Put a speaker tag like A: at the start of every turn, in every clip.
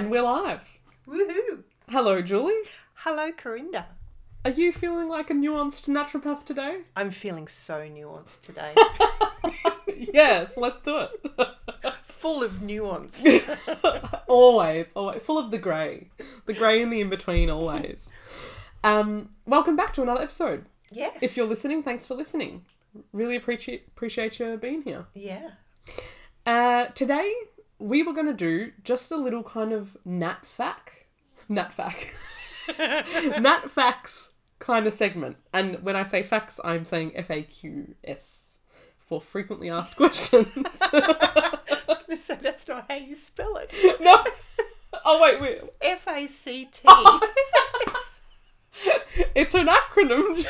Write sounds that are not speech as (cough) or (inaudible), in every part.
A: And we're live.
B: Woohoo!
A: Hello, Julie.
B: Hello, Karinda.
A: Are you feeling like a nuanced naturopath today?
B: I'm feeling so nuanced today. (laughs)
A: yes, let's do it.
B: Full of nuance. (laughs)
A: always, always. Full of the grey. The grey and the in between, always. Um, welcome back to another episode.
B: Yes.
A: If you're listening, thanks for listening. Really appreciate appreciate you being here.
B: Yeah.
A: Uh, today we were going to do just a little kind of nat fac, nat fac, (laughs) nat facts kind of segment. And when I say facts, I'm saying F A Q S for frequently asked (laughs) questions.
B: I was going to say that's not how you spell it. (laughs)
A: no. Oh wait, wait.
B: F A C T. Oh.
A: It's an acronym.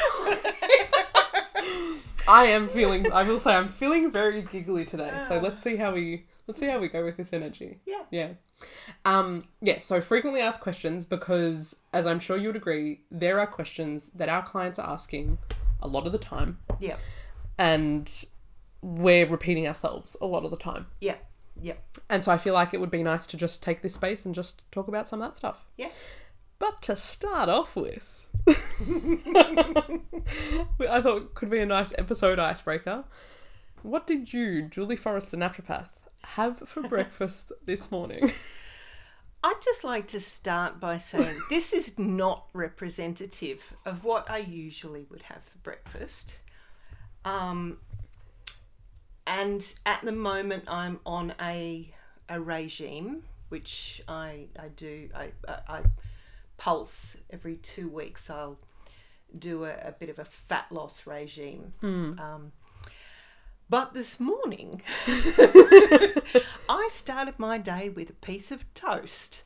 A: I am feeling. I will say I'm feeling very giggly today. So ah. let's see how we let's see how we go with this energy.
B: Yeah.
A: Yeah. Um, yeah, so frequently asked questions because, as I'm sure you would agree, there are questions that our clients are asking a lot of the time,
B: Yeah.
A: and we're repeating ourselves a lot of the time.
B: Yeah. Yeah.
A: And so I feel like it would be nice to just take this space and just talk about some of that stuff.
B: Yeah.
A: But to start off with, (laughs) I thought could be a nice episode icebreaker. What did you, Julie Forrest, the naturopath, have for (laughs) breakfast this morning? (laughs)
B: I'd just like to start by saying (laughs) this is not representative of what I usually would have for breakfast. Um, and at the moment, I'm on a, a regime, which I, I do, I, I, I pulse every two weeks. I'll do a, a bit of a fat loss regime. Um, but this morning, I started my day with a piece of toast.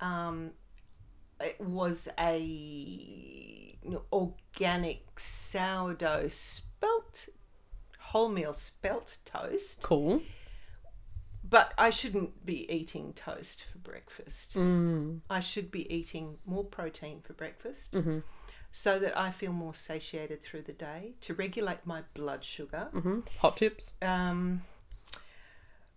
B: Um, it was a organic sourdough spelt wholemeal spelt toast.
A: Cool.
B: But I shouldn't be eating toast for breakfast. I should be eating more protein for breakfast so that I feel more satiated through the day to regulate my blood sugar.
A: hmm Hot tips.
B: Um,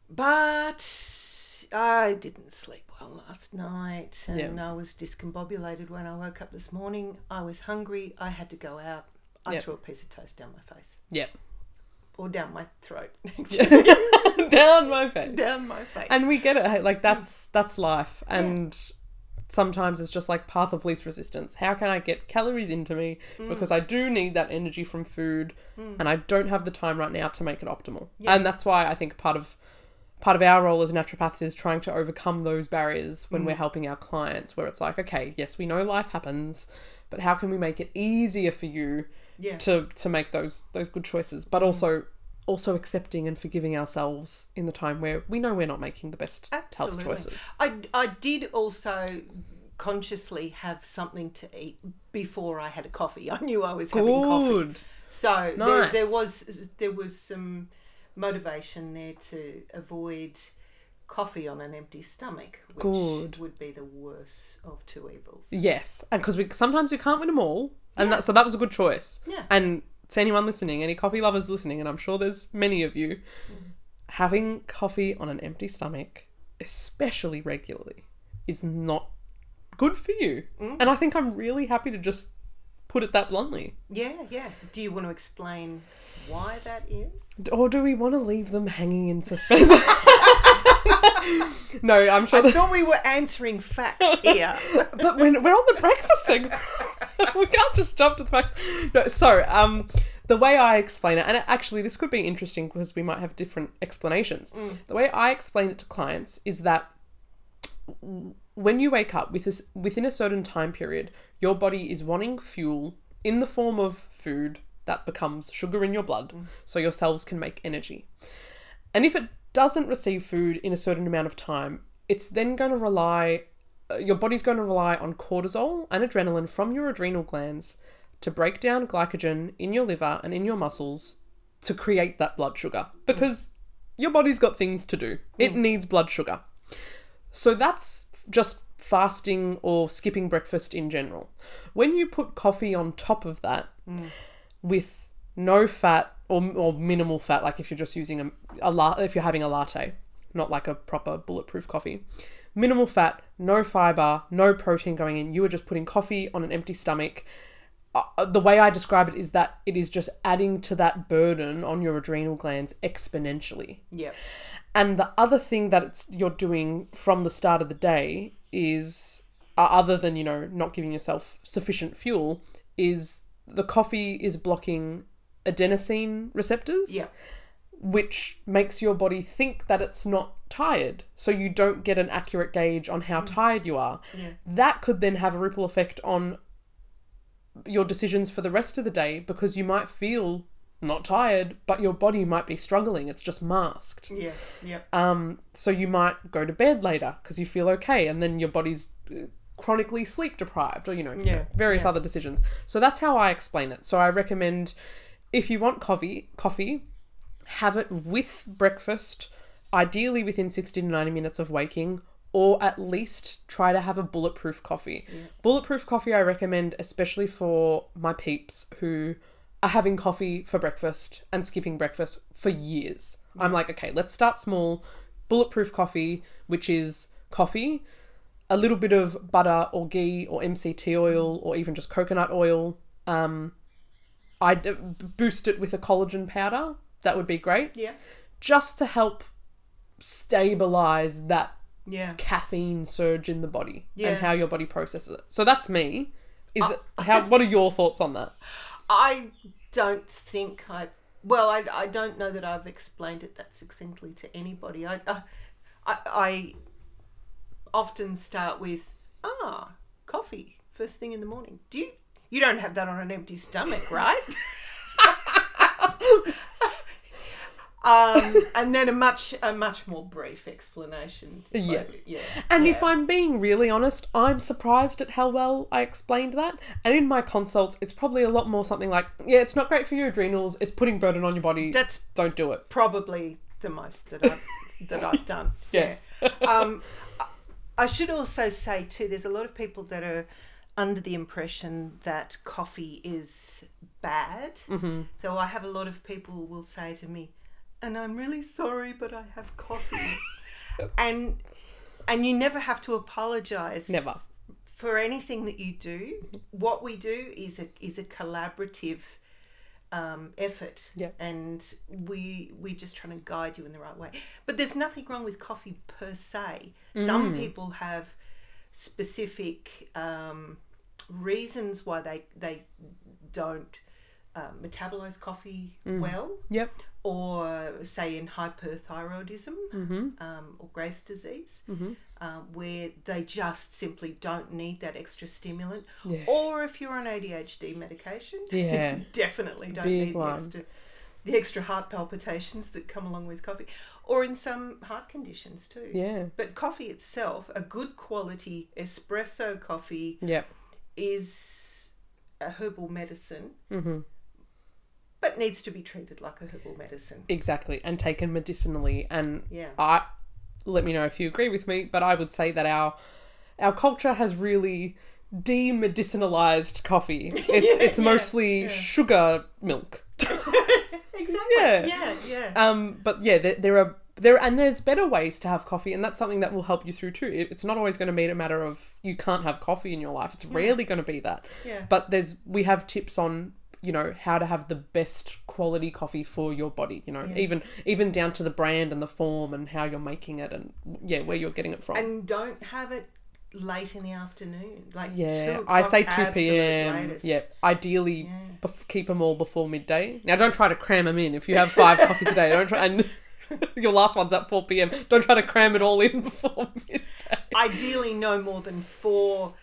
B: but I didn't sleep well last night and
A: Yeah.
B: I was discombobulated when I woke up this morning. I was hungry. I had to go out. I
A: Yeah.
B: threw a piece of toast down my face
A: Yep.
B: or down my throat. (laughs) (laughs)
A: Down my face.
B: down my face.
A: And we get it. Like that's that's life. And sometimes it's just like path of least resistance. How can I get calories into me? Mm. Because I do need that energy from food mm. and I don't have the time right now to make it optimal. And that's why I think part of part of our role as naturopaths is trying to overcome those barriers when we're mm. helping our clients where it's like, okay, yes, we know life happens, but how can we make it easier for you
B: yeah.
A: to to make those those good choices, but also also accepting and forgiving ourselves in the time where we know we're not making the best
B: Absolutely.
A: health choices.
B: I, I did also consciously have something to eat before I had a coffee. I knew I was having coffee. So there,
A: Nice.
B: there was there was some motivation there to avoid coffee on an empty stomach, which
A: Good.
B: would be the worst of two evils.
A: Yes, and because we sometimes we can't win them all, and that so that was a good choice.
B: Yeah.
A: And to anyone listening, any coffee lovers listening, and I'm sure there's many of you, having coffee on an empty stomach, especially regularly, is not good for you. Mm. And I think I'm really happy to just put it that bluntly.
B: Yeah, yeah. Do you want to explain why that is?
A: Or do we want to leave them hanging in suspense? (laughs) (laughs) (laughs) no, I'm sure.
B: I
A: That,
B: thought we were answering facts here. (laughs)
A: but when we're on the breakfast segment, (laughs) we can't just jump to the facts. No, so um, the way I explain it, and actually this could be interesting because we might have different explanations. The way I explain it to clients is that when you wake up with this within a certain time period, your body is wanting fuel in the form of food that becomes sugar in your blood, so your cells can make energy. And if it doesn't receive food in a certain amount of time, it's then going to rely, uh, your body's going to rely on cortisol and adrenaline from your adrenal glands to break down glycogen in your liver and in your muscles to create that blood sugar because your body's got things to do. It needs blood sugar. So that's just fasting or skipping breakfast in general. When you put coffee on top of that with no fat or, or minimal fat, like if you're just using a, a la- if you're having a latte, not like a proper bulletproof coffee, minimal fat, no fiber, no protein going in. You are just putting coffee on an empty stomach. Uh, the way I describe it is that it is just adding to that burden on your adrenal glands exponentially.
B: Yep.
A: And the other thing that it's you're doing from the start of the day is, uh, other than you know not giving yourself sufficient fuel, is the coffee is blocking adenosine receptors,
B: Yeah.
A: which makes your body think that it's not tired, so you don't get an accurate gauge on how tired you are.
B: Yeah.
A: That could then have a ripple effect on your decisions for the rest of the day because you might feel not tired, but your body might be struggling. It's just masked.
B: Yeah. Yep.
A: Um, so you might go to bed later because you feel okay, and then your body's uh, chronically sleep deprived, or you know,
B: Yeah,
A: various
B: yeah.
A: other decisions. So that's how I explain it. So I recommend if you want coffee, coffee, have it with breakfast, ideally within sixty to ninety minutes of waking. Or at least try to have a bulletproof coffee. Bulletproof coffee, I recommend, especially for my peeps who are having coffee for breakfast and skipping breakfast for years. I'm like, okay, let's start small. Bulletproof coffee, which is coffee, a little bit of butter or ghee or MCT oil or even just coconut oil. Um, I'd boost it with a collagen powder. That would be great.
B: Yeah.
A: Just to help stabilize that
B: Yeah.
A: caffeine surge in the body
B: Yeah.
A: and how your body processes it. So that's me. Is it how (laughs) what are your thoughts on that?
B: I don't think I. Well, I, I don't know that I've explained it that succinctly to anybody. I, uh, I, I often start with, ah, coffee, first thing in the morning. Do you. You don't have that on an empty stomach, right? um, and then a much a much more brief explanation.
A: Yeah.
B: yeah.
A: And
B: yeah.
A: if I'm being really honest, I'm surprised at how well I explained that. And in my consults, it's probably a lot more something like, yeah, it's not great for your adrenals. It's putting burden on your body.
B: That's
A: Don't do it.
B: probably the most that I've that I've done. (laughs)
A: Yeah.
B: Um, I- I should also say too, there's a lot of people that are under the impression that coffee is bad. Mm-hmm. So I have a lot of people will say to me, "And I'm really sorry, but I have coffee," (laughs) and and you never have to apologize
A: Never.
B: for anything that you do. What we do is a is a collaborative um, effort,
A: Yeah.
B: and we we're just trying to guide you in the right way. But there's nothing wrong with coffee per se. Some people have specific um, reasons why they they don't um, metabolize coffee well
A: Yep.
B: or say in hyperthyroidism um, or Graves' disease, um, where they just simply don't need that extra stimulant.
A: Yeah.
B: Or if you're on ADHD medication, (laughs)
A: Yeah.
B: you definitely don't
A: Big
B: need
A: one.
B: the extra, the extra heart palpitations that come along with coffee, or in some heart conditions too.
A: Yeah.
B: But coffee itself, a good quality espresso coffee,
A: Yep.
B: is a herbal medicine.
A: Mm-hmm.
B: But needs to be treated like a herbal medicine.
A: Exactly. And taken medicinally. And
B: Yeah.
A: I let me know if you agree with me, but I would say that our our culture has really demedicinalized coffee. (laughs) It's it's
B: yeah,
A: mostly
B: yeah.
A: sugar milk. (laughs)
B: Exactly.
A: Yeah.
B: Yeah, yeah.
A: Um, but yeah, there, there are there and there's better ways to have coffee, and that's something that will help you through too. It, it's not always going to be a matter of you can't have coffee in your life. It's rarely going to be that.
B: Yeah.
A: But there's we have tips on you know how to have the best quality coffee for your body. You know, even even down to the brand and the form and how you're making it, and yeah, where you're getting it from.
B: and don't have it late in the afternoon. Like
A: yeah,
B: 2
A: I say two p.m. Yeah, ideally
B: Yeah.
A: bef- keep them all before midday. Now, don't try to cram them in. If you have five coffees a day, don't try. And (laughs) your last one's at four p.m. Don't try to cram it all in (laughs) before midday.
B: Ideally, no more than four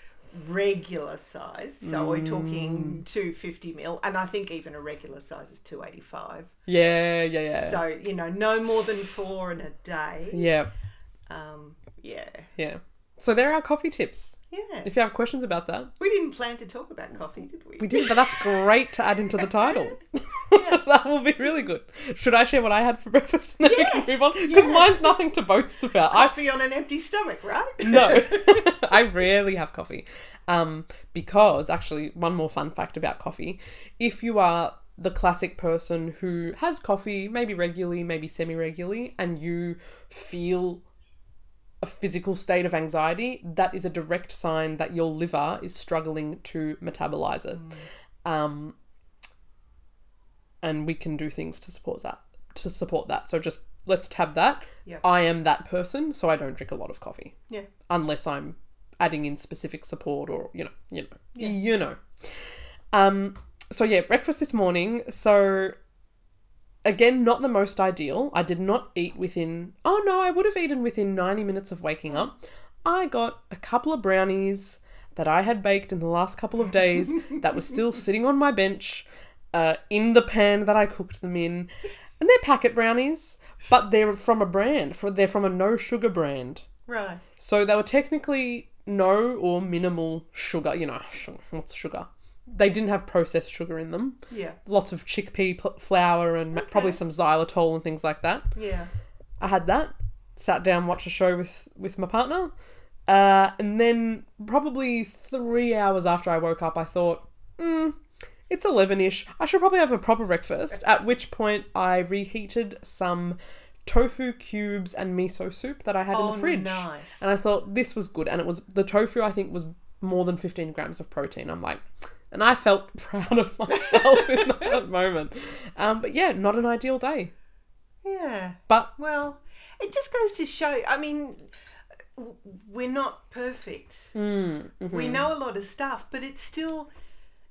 B: regular size. So we're
A: Mm.
B: talking 250 mil, and I think even a regular size is 285.
A: Yeah, yeah, yeah,
B: So, you know, no more than four in a day.
A: yeah,
B: Um, yeah.
A: yeah. So there are coffee tips.
B: Yeah.
A: If you have questions about that,
B: We didn't plan to talk about coffee, did we?
A: we did, but that's great to add into the title. (laughs) (laughs) that will be really good. Should I share what I had for (laughs) breakfast and then
B: Yes,
A: we can move on? Because
B: yes.
A: mine's nothing to boast about. I
B: Coffee on an empty stomach, right?
A: no, I rarely have coffee. Um, because actually, one more fun fact about coffee: if you are the classic person who has coffee, maybe regularly, maybe semi-regularly, and you feel a physical state of anxiety, that is a direct sign that your liver is struggling to metabolize it. Um, and we can do things to support that. To support that. So just let's tab that.
B: Yep.
A: I am that person, so I don't drink a lot of coffee
B: Yeah.
A: unless I'm adding in specific support or you know, you know, you know. Um. So yeah, breakfast this morning. So again, not the most ideal. I did not eat within. Oh no, I would have eaten within ninety minutes of waking up. I got a couple of brownies that I had baked in the last couple of days (laughs) that were still sitting on my bench, uh, in the pan that I cooked them in, and they're packet brownies, but they're from a brand. For they're from a no sugar brand.
B: Right.
A: So they were technically no or minimal sugar. You know, what's sugar? They didn't have processed sugar in them.
B: Yeah.
A: Lots of chickpea pl- flour and ma- probably some xylitol and things like that.
B: Yeah.
A: I had that. Sat down, watched a show with with my partner, uh, and then probably three hours after I woke up, I thought, mm, it's eleven ish. I should probably have a proper breakfast. At which point, I reheated some tofu cubes and miso soup that I had in
B: Oh,
A: the fridge,
B: nice.
A: and I thought this was good. And it was the tofu. I think was more than fifteen grams of protein. I'm like. And I felt (laughs) proud of myself in that moment. Um, but yeah, not an ideal day.
B: Yeah.
A: But
B: Well, it just goes to show. I mean, we're not perfect.
A: mm,
B: We know a lot of stuff, but it's still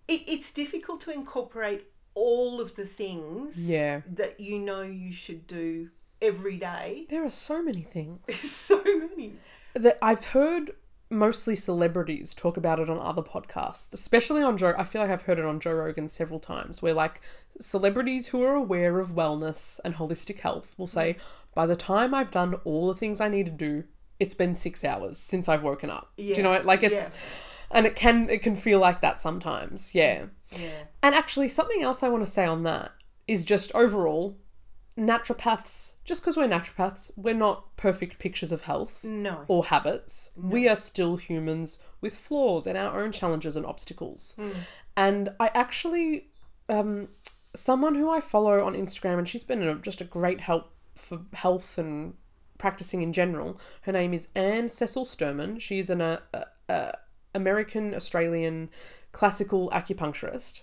B: it, it's difficult to incorporate all of the things
A: Yeah.
B: that you know you should do every day.
A: There are so many things (laughs)
B: so many.
A: that I've heard mostly celebrities talk about it on other podcasts, especially on Joe. I feel like I've heard it on Joe Rogan several times, where like celebrities who are aware of wellness and holistic health will say, by the time I've done all the things I need to do, it's been six hours since I've woken up. Do you
B: Yeah.
A: know? Like it's,
B: Yeah.
A: and it can it can feel like that sometimes. Yeah.
B: Yeah.
A: And actually, something else I want to say on that is just overall, naturopaths, just because we're naturopaths, we're not perfect pictures of health
B: No.
A: or habits. We are still humans with flaws and our own challenges and obstacles. And I actually, um, someone who I follow on Instagram, and she's been a, just a great help for health and practicing in general. Her name is Anne Cecil Sturman. She's an uh, uh, uh, American Australian classical acupuncturist.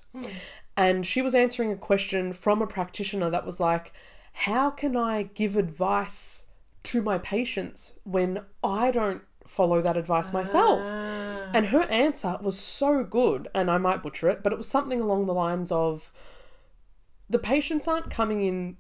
A: And she was answering a question from a practitioner that was like, How can I give advice to my patients when I don't follow that advice myself?
B: Ah,
A: And her answer was so good, and I might butcher it, but it was something along the lines of the patients aren't coming in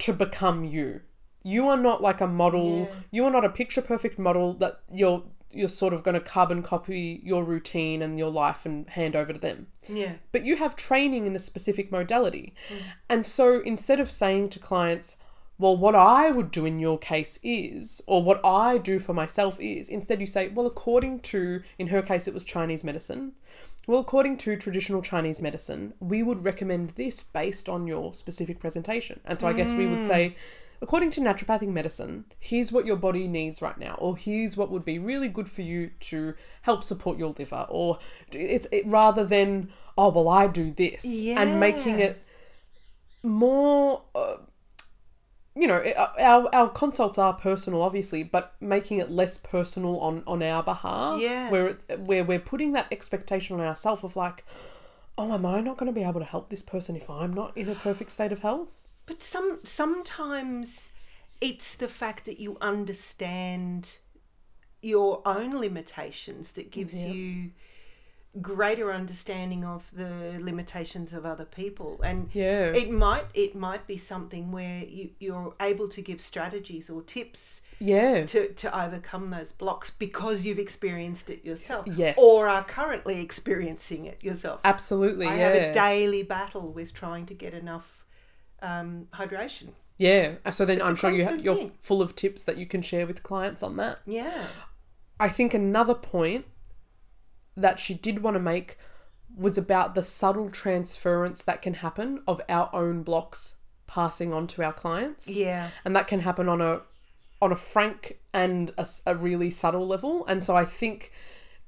A: to become you. You are not like a model.
B: Yeah.
A: You are not a picture perfect model that you're you're sort of going to carbon copy your routine and your life and hand over to them.
B: yeah.
A: But you have training in a specific modality. Mm. And so instead of saying to clients, well, what I would do in your case is, or what I do for myself is, instead you say, well, according to, in her case, it was Chinese medicine. Well, according to traditional Chinese medicine, we would recommend this based on your specific presentation. And so I guess we would mm. say, according to naturopathic medicine, here's what your body needs right now, or here's what would be really good for you to help support your liver, or it's it, rather than oh well I do this and making it more. Uh, you know, uh, our, our consults are personal, obviously, but making it less personal on, on our behalf,
B: Yeah.
A: where it- where we're putting that expectation on ourselves of like, oh, am I not going to be able to help this person if I'm not in a perfect state of health?
B: But some sometimes it's the fact that you understand your own limitations that gives
A: Yeah.
B: you greater understanding of the limitations of other people and
A: Yeah.
B: it might it might be something where you, you're able to give strategies or tips
A: Yeah.
B: to, to overcome those blocks because you've experienced it yourself
A: Yes.
B: or are currently experiencing it yourself
A: Absolutely.
B: i
A: yeah.
B: have a daily battle with trying to get enough um, hydration
A: Yeah. So then
B: It's a
A: I'm sure you have,
B: constant
A: you're
B: thing.
A: full of tips that you can share with clients on that.
B: yeah
A: I think another point that she did want to make was about the subtle transference that can happen of our own blocks passing on to our clients.
B: yeah
A: And that can happen on a on a frank and a really subtle level. And so I think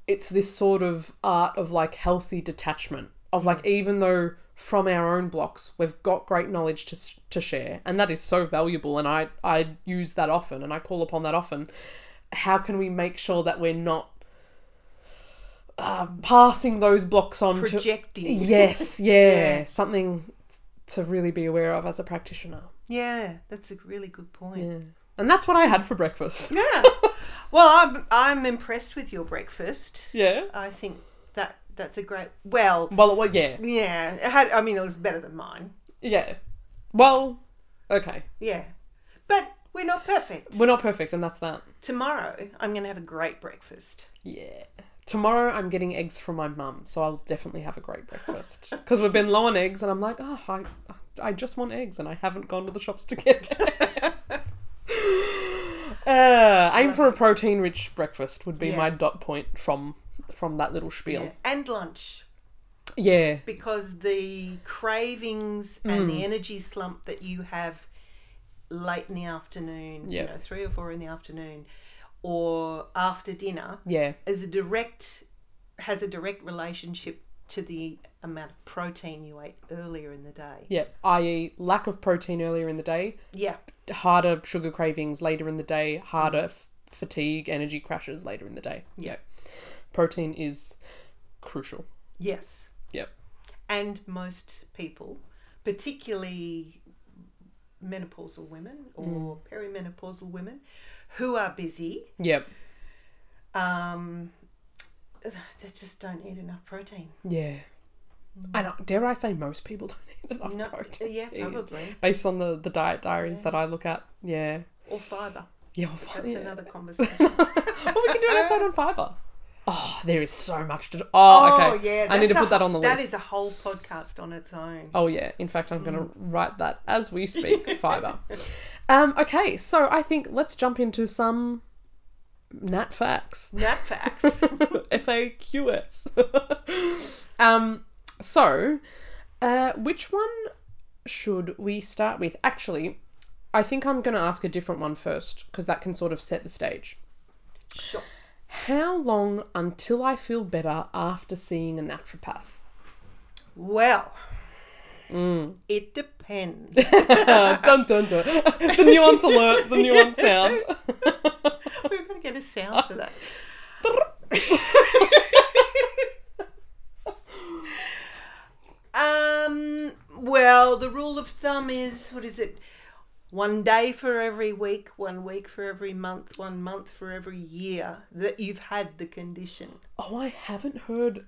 A: it's this sort of art of like healthy detachment of like even though from our own blocks we've got great knowledge to to share and that is so valuable and I I use that often and I call upon that often how can we make sure that we're not uh, passing those blocks on to
B: Projecting.
A: yes (laughs) yeah,
B: Yeah.
A: something to really be aware of as a practitioner
B: Yeah, that's a really good point.
A: yeah and that's what i had for breakfast
B: Yeah. (laughs) well, I'm I'm impressed with your breakfast.
A: yeah
B: I think that that's a great. Well,
A: well, well yeah
B: yeah. It had. I mean, it was better than mine.
A: yeah well okay
B: Yeah, but we're not perfect.
A: we're not perfect and that's that
B: Tomorrow, I'm going to have a great breakfast.
A: Yeah. Tomorrow I'm getting eggs from my mum, so I'll definitely have a great breakfast. (laughs) Because we've been low on eggs, and I'm like, oh, I, I just want eggs, and I haven't gone to the shops to get (laughs) uh, aim for a protein-rich breakfast would be
B: Yeah.
A: my dot point from from that little spiel.
B: Yeah. And lunch.
A: Yeah,
B: because the cravings and
A: Mm.
B: the energy slump that you have late in the afternoon, you
A: Yeah.
B: know, three or four in the afternoon, or after dinner,
A: yeah,
B: is a direct has a direct relationship to the amount of protein you ate earlier in the day.
A: yeah. I.e., lack of protein earlier in the day,
B: Yeah,
A: harder sugar cravings later in the day, harder f- fatigue, energy crashes later in the day. Yeah, protein is crucial.
B: yes.
A: Yep.
B: And most people, particularly menopausal women or perimenopausal women who are busy,
A: Yep.
B: um, they just don't eat enough protein.
A: Yeah. And uh, dare I say most people don't eat enough
B: No,
A: protein.
B: yeah, probably.
A: Based on the, the diet diaries that I look at. Yeah.
B: Or fibre.
A: Yeah, well, fi-
B: That's
A: yeah.
B: another (laughs) conversation.
A: well, we can do an episode (laughs) on fibre. Oh, there is so much to do. Oh, okay.
B: yeah.
A: I need to put that on the
B: That
A: list.
B: That is a whole podcast on its own.
A: Oh yeah. In fact, I'm going
B: Mm.
A: to write that as we (laughs) speak. Fiber. Um. Okay. So I think let's jump into some nat facts.
B: Nat facts. (laughs)
A: FAQS. (laughs) um. So, uh, which one should we start with? Actually, I think I'm going to ask a different one first because that can sort of set the stage.
B: sure.
A: How long until I feel better after seeing a naturopath?
B: Well,
A: Mm.
B: it depends. (laughs)
A: dun dun dun. the nuance alert, the nuance sound. (laughs)
B: We're going to get a sound for that. (laughs) um. Well, the rule of thumb is what is it? One day for every week, one week for every month, one month for every year that you've had the condition.
A: Oh, I haven't heard.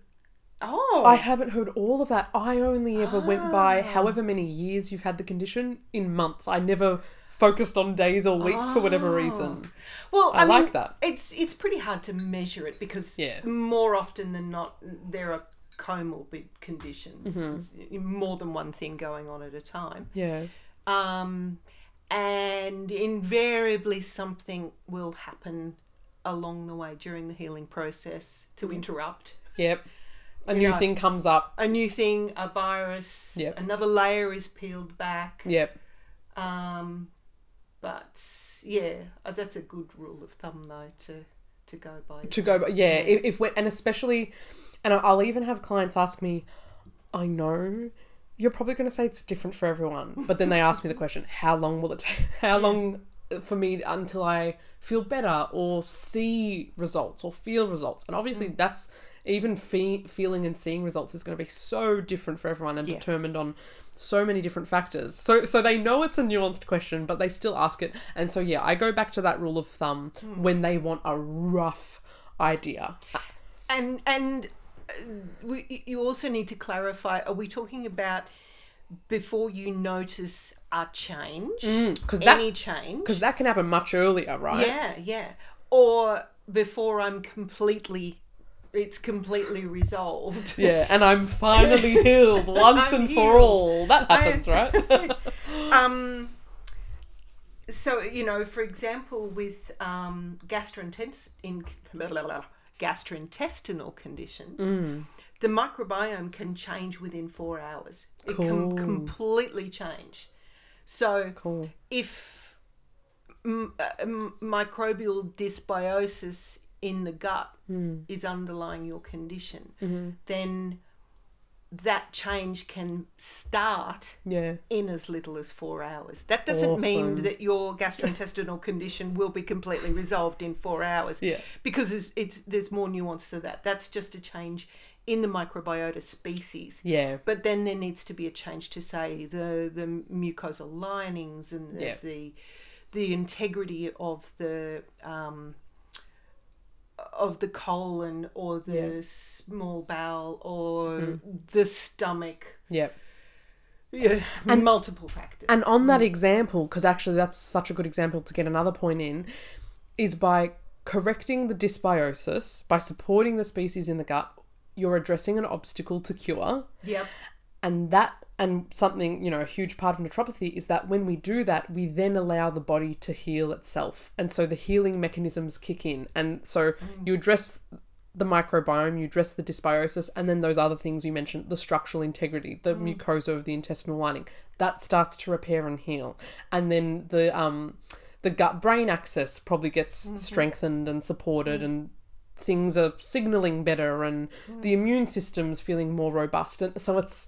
B: Oh,
A: I haven't heard all of that. I only ever went by
B: Ah.
A: however many years you've had the condition in months. I never focused on days or weeks for whatever reason.
B: Well,
A: I
B: I, mean,
A: like that.
B: It's it's pretty hard to measure it because
A: Yeah.
B: more often than not there are comorbid conditions.
A: Mm-hmm.
B: More than one thing going on at a time.
A: Yeah.
B: Um, and invariably something will happen along the way during the healing process to interrupt.
A: Yep. A
B: You
A: new
B: know-
A: thing comes up.
B: A new thing, a virus,
A: Yep.
B: another layer is peeled back.
A: Yep.
B: Um, but yeah, uh, that's a good rule of thumb though to to go by.
A: to go but yeah if, if we and especially and i'll even have clients ask me i know you're probably going to say it's different for everyone but then they ask me the question how long will it take (laughs) how long for me until i feel better or see results or feel results? And obviously mm. that's even fe- feeling and seeing results is going to be so different for everyone and
B: Yeah.
A: determined on so many different factors. So so they know it's a nuanced question but they still ask it. And so yeah i go back to that rule of thumb hmm. when they want a rough idea.
B: And and we, you also need to clarify: Are we talking about before you notice a change,
A: because that
B: any change?
A: because that can happen much earlier right
B: Yeah, yeah. Or before I'm completely, it's completely resolved. (laughs)
A: yeah and i'm finally (laughs) healed once and for all that happens right (laughs)
B: um so you know for example with um gastrointestinal gastrointestinal conditions
A: Mm.
B: the microbiome can change within four hours it can completely change so
A: cool
B: if m- uh, m- microbial dysbiosis in the gut
A: Hmm.
B: is underlying your condition
A: Mm-hmm.
B: then that change can start
A: Yeah.
B: in as little as four hours. That doesn't mean that your gastrointestinal (laughs) condition will be completely resolved in four hours.
A: Yeah.
B: Because it's, it's there's more nuance to that. That's just a change in the microbiota species.
A: Yeah.
B: But then there needs to be a change to say the the mucosal linings and the
A: Yeah.
B: the, the integrity of the um, of the colon or the
A: Yeah.
B: small bowel or hmm. the stomach.
A: Yeah.
B: Yeah,
A: And-
B: multiple factors.
A: And on that mm. example, because actually that's such a good example to get another point in, is by correcting the dysbiosis, by supporting the species in the gut, you're addressing an obstacle to cure.
B: yep,
A: And that, and something, you know, a huge part of naturopathy is that when we do that, we then allow the body to heal itself. And so the healing mechanisms kick in. And so mm. you address the microbiome, you address the dysbiosis, and then those other things you mentioned, the structural integrity, the mm. mucosa of the intestinal lining, that starts to repair and heal. And then the um the gut brain axis probably gets mm-hmm. strengthened and supported mm. and things are signaling better and the mm. immune system's feeling more robust and so it's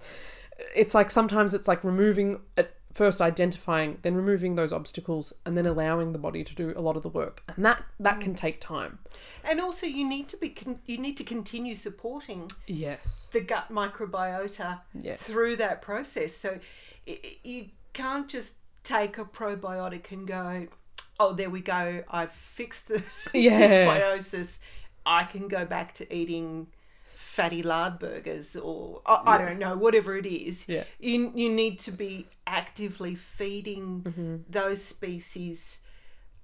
A: it's like sometimes it's like removing at first identifying then removing those obstacles and then allowing the body to do a lot of the work and that that can mm. take time
B: and also you need to be con- you need to continue supporting
A: yes
B: the gut microbiota
A: Yeah.
B: through that process. So i- i- you can't just take a probiotic and go, oh, there we go, I've fixed the (laughs)
A: Yeah.
B: dysbiosis. I can go back to eating fatty lard burgers or I I don't know whatever it is
A: Yeah.
B: you, you need to be actively feeding
A: Mm-hmm.
B: those species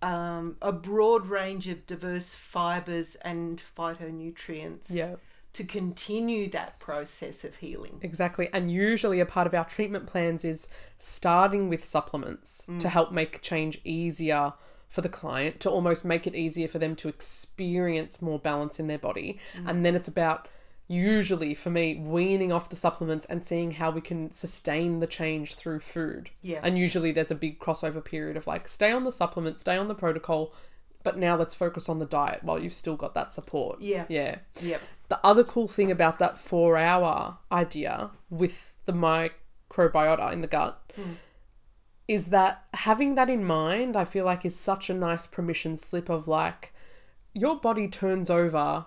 B: um, a broad range of diverse fibers and phytonutrients
A: Yeah.
B: to continue that process of healing.
A: Exactly. And usually a part of our treatment plans is starting with supplements to help make change easier for the client, to almost make it easier for them to experience more balance in their body. Mm. And then it's about usually for me weaning off the supplements and seeing how we can sustain the change through food.
B: Yeah.
A: And usually there's a big crossover period of like stay on the supplement, stay on the protocol, but now let's focus on the diet while you've still got that support.
B: Yeah.
A: Yeah.
B: Yep.
A: The other cool thing about that four hour idea with the microbiota in the gut mm. Is that having that in mind, I feel like is such a nice permission slip of like, your body turns over.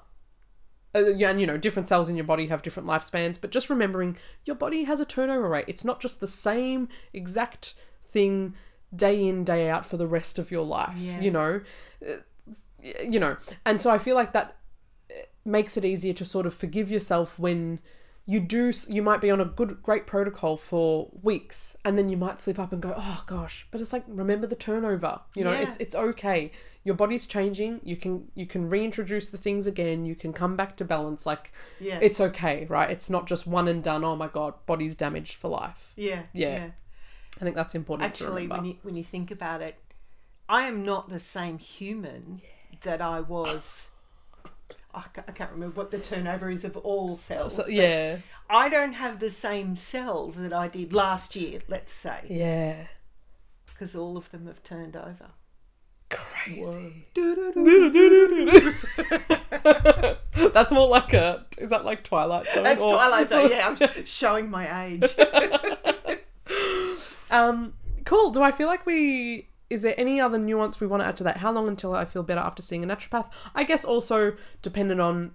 A: Uh, yeah, and you know, different cells in your body have different lifespans, but just remembering your body has a turnover rate. It's not just the same exact thing day in, day out for the rest of your life,
B: Yeah.
A: you know? Uh, You know, and so I feel like that makes it easier to sort of forgive yourself when you do you might be on a good great protocol for weeks and then you might slip up and go oh gosh but it's like remember the turnover you know
B: Yeah.
A: it's it's okay your body's changing you can you can reintroduce the things again you can come back to balance like
B: Yeah.
A: it's okay right it's not just one and done oh my god body's damaged for life
B: Yeah.
A: Yeah. i think that's important
B: Actually, when you, when you think about it, I am not the same human that I was. I ca- I can't remember what the turnover is of all cells.
A: so, yeah
B: I don't have the same cells that I did last year, let's say,
A: yeah
B: because all of them have turned over.
A: crazy (laughs) that's more like a is that like twilight zone
B: That's
A: or-
B: Twilight Zone. Yeah, I'm (laughs) showing my age. (laughs)
A: Um, cool. Do I feel like we? Is there any other nuance we want to add to that? How long until I feel better after seeing a naturopath? I guess also dependent on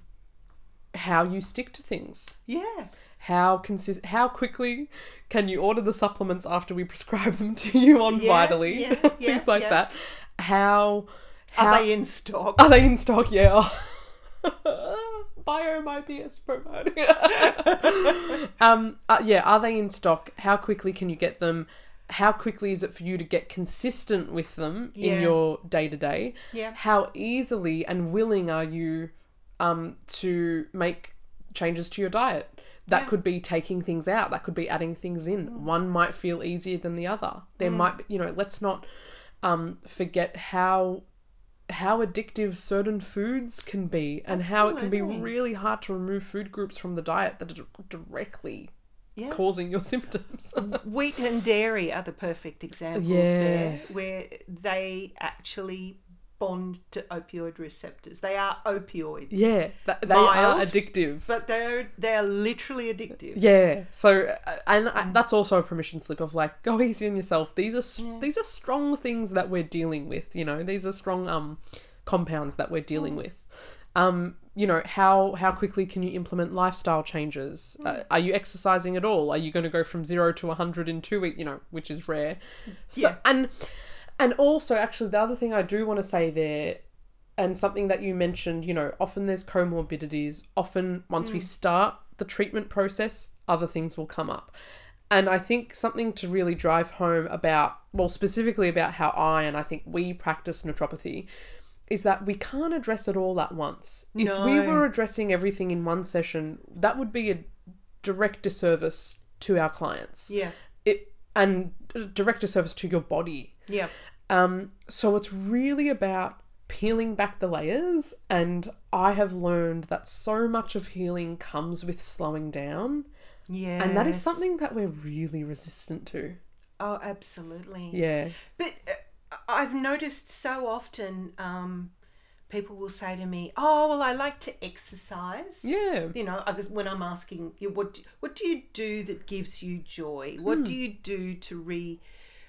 A: how you stick to things.
B: yeah.
A: How consist? How quickly can you order the supplements after we (laughs) prescribe them to you on
B: Yeah,
A: Vitally?
B: yeah, (laughs)
A: things like
B: yeah.
A: that. How? How
B: Are they in stock?
A: are they in stock? Yeah. (laughs) Bio might be a promoting. um, uh, yeah, are they in stock? How quickly can you get them? How quickly is it for you to get consistent with them
B: Yeah.
A: in your day to day?
B: Yeah.
A: How easily and willing are you um, to make changes to your diet? That
B: Yeah. Mm.
A: could be taking things out. That could be adding things in. One might feel easier than the other. There might be, you know, let's not um, forget how how addictive certain foods can be and how it can be really hard to remove food groups from the diet that are directly
B: Yeah.
A: causing your (laughs) symptoms.
B: Wheat and dairy are the perfect examples
A: Yeah.
B: there, where they actually bond to opioid receptors. They are opioids.
A: Yeah, th- they are addictive.
B: But they're they're literally addictive.
A: Yeah. So, uh, and I, that's also a permission slip of like, go easy on yourself. These are s these are strong things that we're dealing with. You know, these are strong um compounds that we're dealing with. Um, you know, how how quickly can you implement lifestyle changes? Uh, are you exercising at all? Are you going to go from zero to hundred in two weeks? You know, which is rare. So,
B: Yeah.
A: and and also, actually, the other thing I do want to say there and something that you mentioned, you know, often there's comorbidities. Often, once we start the treatment process, other things will come up. And I think something to really drive home about, well, specifically about how I and I think we practice naturopathy, is that we can't address it all at once. If we were addressing everything in one session, that would be a direct disservice to our clients.
B: Yeah.
A: It and a direct disservice to your body.
B: Yeah.
A: Um, so it's really about peeling back the layers, and I have learned that so much of healing comes with slowing down,
B: Yeah.
A: and that is something that we're really resistant to.
B: Oh, absolutely.
A: Yeah,
B: But uh, I've noticed so often um, people will say to me, "Oh, well, I like to exercise."
A: yeah,
B: You know, I guess when I'm asking you, what do, what do you do that gives you joy? What do you do to re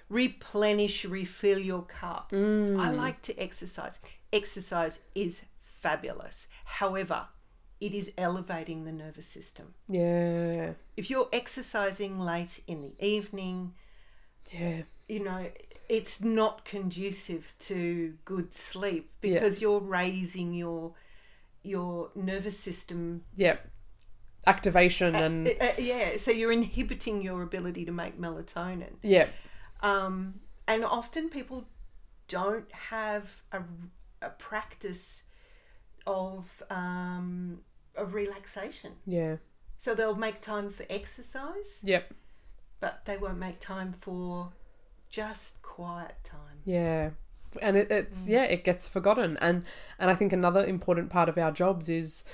B: replenish, refill your cup? I like to exercise. Exercise is fabulous. However, it is elevating the nervous system.
A: yeah,
B: If you're exercising late in the evening,
A: yeah,
B: you know, it's not conducive to good sleep because you're raising your your nervous system.
A: yeah. Activation and
B: Uh, uh, yeah, so you're inhibiting your ability to make melatonin.
A: yeah,
B: Um, and often people don't have a, a practice of um, of relaxation.
A: yeah,
B: So they'll make time for exercise,
A: yep,
B: but they won't make time for just quiet time.
A: yeah. And it, it's mm. yeah, it gets forgotten, and and I think another important part of our jobs is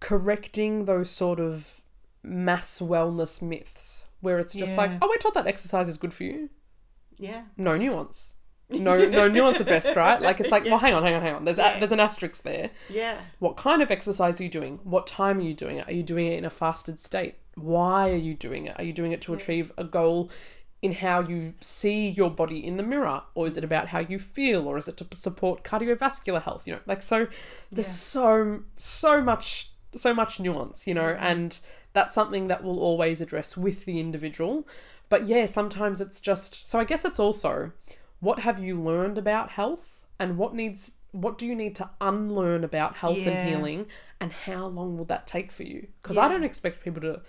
A: correcting those sort of mass wellness myths where it's just like, oh, we're taught that exercise is good for you.
B: Yeah.
A: no nuance. No, no (laughs) nuance best right? Like it's like, well, hang on, hang on, hang on. There's a, there's an asterisk there.
B: Yeah.
A: What kind of exercise are you doing? What time are you doing it? Are you doing it in a fasted state? Why are you doing it? Are you doing it to achieve a goal in how you see your body in the mirror, or is it about how you feel, or is it to support cardiovascular health? You know, like so. There's so so much so much nuance, you know, mm-hmm. and that's something that we'll always address with the individual. But yeah, sometimes it's just so I guess it's also what have you learned about health and what needs what do you need to unlearn about health
B: Yeah.
A: and healing and how long will that take for you? Because I don't expect people to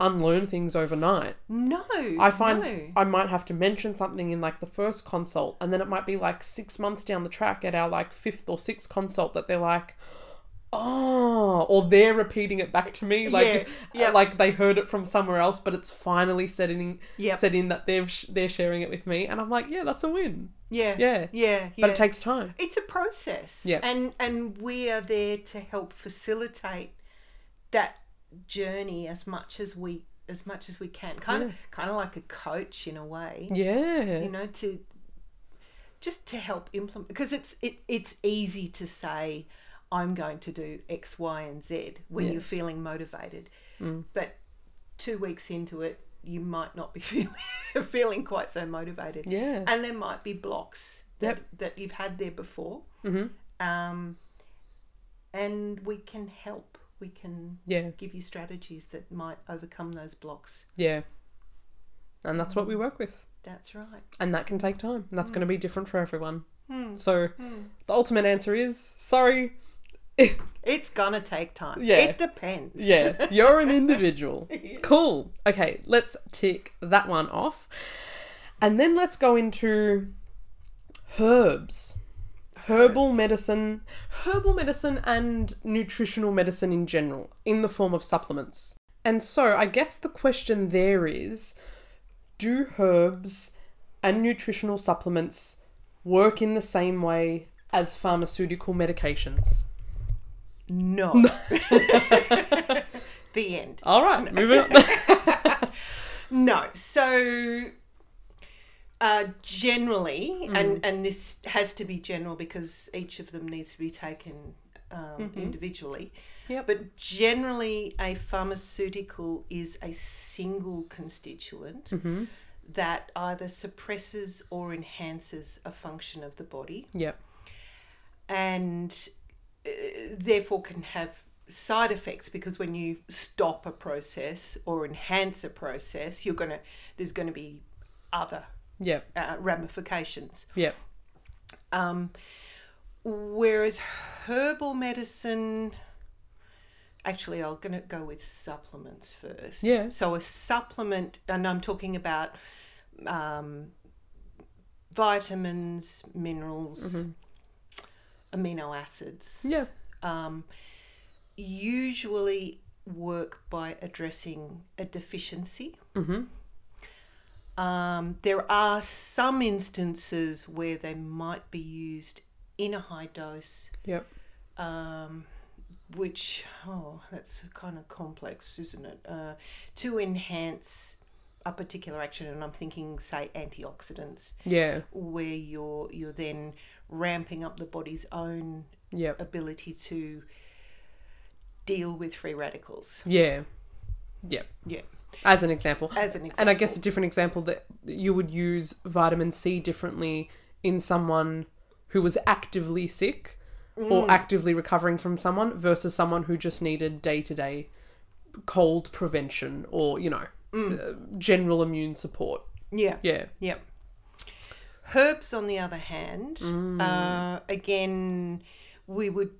A: unlearn things overnight.
B: No.
A: I find
B: no.
A: I might have to mention something in like the first consult, and then it might be like six months down the track at our like fifth or sixth consult that they're like, oh, or they're repeating it back to me, like
B: Yeah,
A: if- uh,
B: yeah.
A: like they heard it from somewhere else, but it's finally set in
B: Yep.
A: set in that they've sh- they're sharing it with me, and I'm like, yeah, that's a win.
B: Yeah.
A: Yeah.
B: Yeah.
A: But
B: yeah.
A: it takes time.
B: it's a process.
A: Yeah.
B: And and we are there to help facilitate that journey as much as we as much as we can. Kind of kind of like a coach in a way.
A: Yeah,
B: You know, to just to help implement because it's it it's easy to say I'm going to do X, Y, and Z when
A: Yeah.
B: you're feeling motivated. But two weeks into it, you might not be (laughs) feeling feeling quite so motivated.
A: Yeah.
B: And there might be blocks that,
A: Yep.
B: that you've had there before.
A: Mhm.
B: Um, and we can help. We can
A: yeah,
B: give you strategies that might overcome those blocks.
A: yeah. And that's what we work with.
B: That's right.
A: and that can take time and that's
B: Hmm.
A: going to be different for everyone so the ultimate answer is sorry (laughs)
B: It's gonna take time.
A: Yeah.
B: It depends.
A: yeah (laughs) you're an individual (laughs) cool okay let's tick that one off and then let's go into herbs herbal
B: Herbs.
A: medicine herbal medicine and nutritional medicine in general in the form of supplements and so i guess the question there is do herbs and nutritional supplements work in the same way as pharmaceutical medications
B: No. (laughs) the end.
A: all right moving on (laughs)
B: No. So, Uh, generally, and, and this has to be general because each of them needs to be taken um, individually.
A: Yep.
B: But generally, a pharmaceutical is a single constituent that either suppresses or enhances a function of the body
A: Yep.
B: and uh, therefore can have side effects because when you stop a process or enhance a process you're going to there's going to be other
A: Yep.
B: uh, ramifications
A: Yep.
B: um, whereas herbal medicine actually i'm going to go with supplements first
A: Yeah.
B: so a supplement and i'm talking about um, vitamins minerals amino acids
A: Yeah.
B: um, usually work by addressing a deficiency um, there are some instances where they might be used in a high dose,
A: Yep.
B: um, which, oh, that's kind of complex, isn't it? Uh, to enhance a particular action, and I'm thinking, say, antioxidants,
A: Yeah.
B: where you're you're then ramping up the body's own
A: Yep.
B: ability to deal with free radicals.
A: Yeah. Yep.
B: Yeah,
A: As an example.
B: as an example.
A: And I guess a different example that you would use vitamin C differently in someone who was actively sick
B: Mm.
A: or actively recovering from someone versus someone who just needed day to day cold prevention or, you know,
B: Mm.
A: uh, general immune support.
B: yeah,
A: Yeah.
B: Yep. Herbs, on the other hand, uh, again, we would.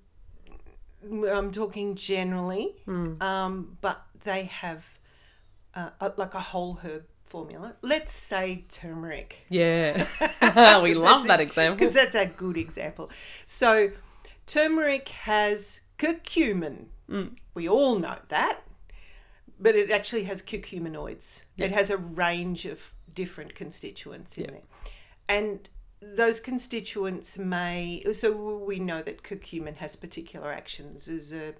B: I'm talking generally, um, but they have uh, like a whole herb formula. Let's say turmeric.
A: Yeah. (laughs) we (laughs) love that example.
B: because that's a good example. So, turmeric has curcumin.
A: Mm.
B: We all know that, but it actually has curcuminoids. It has a range of different constituents in
A: Yeah.
B: there, and those constituents may. So we know that curcumin has particular actions as a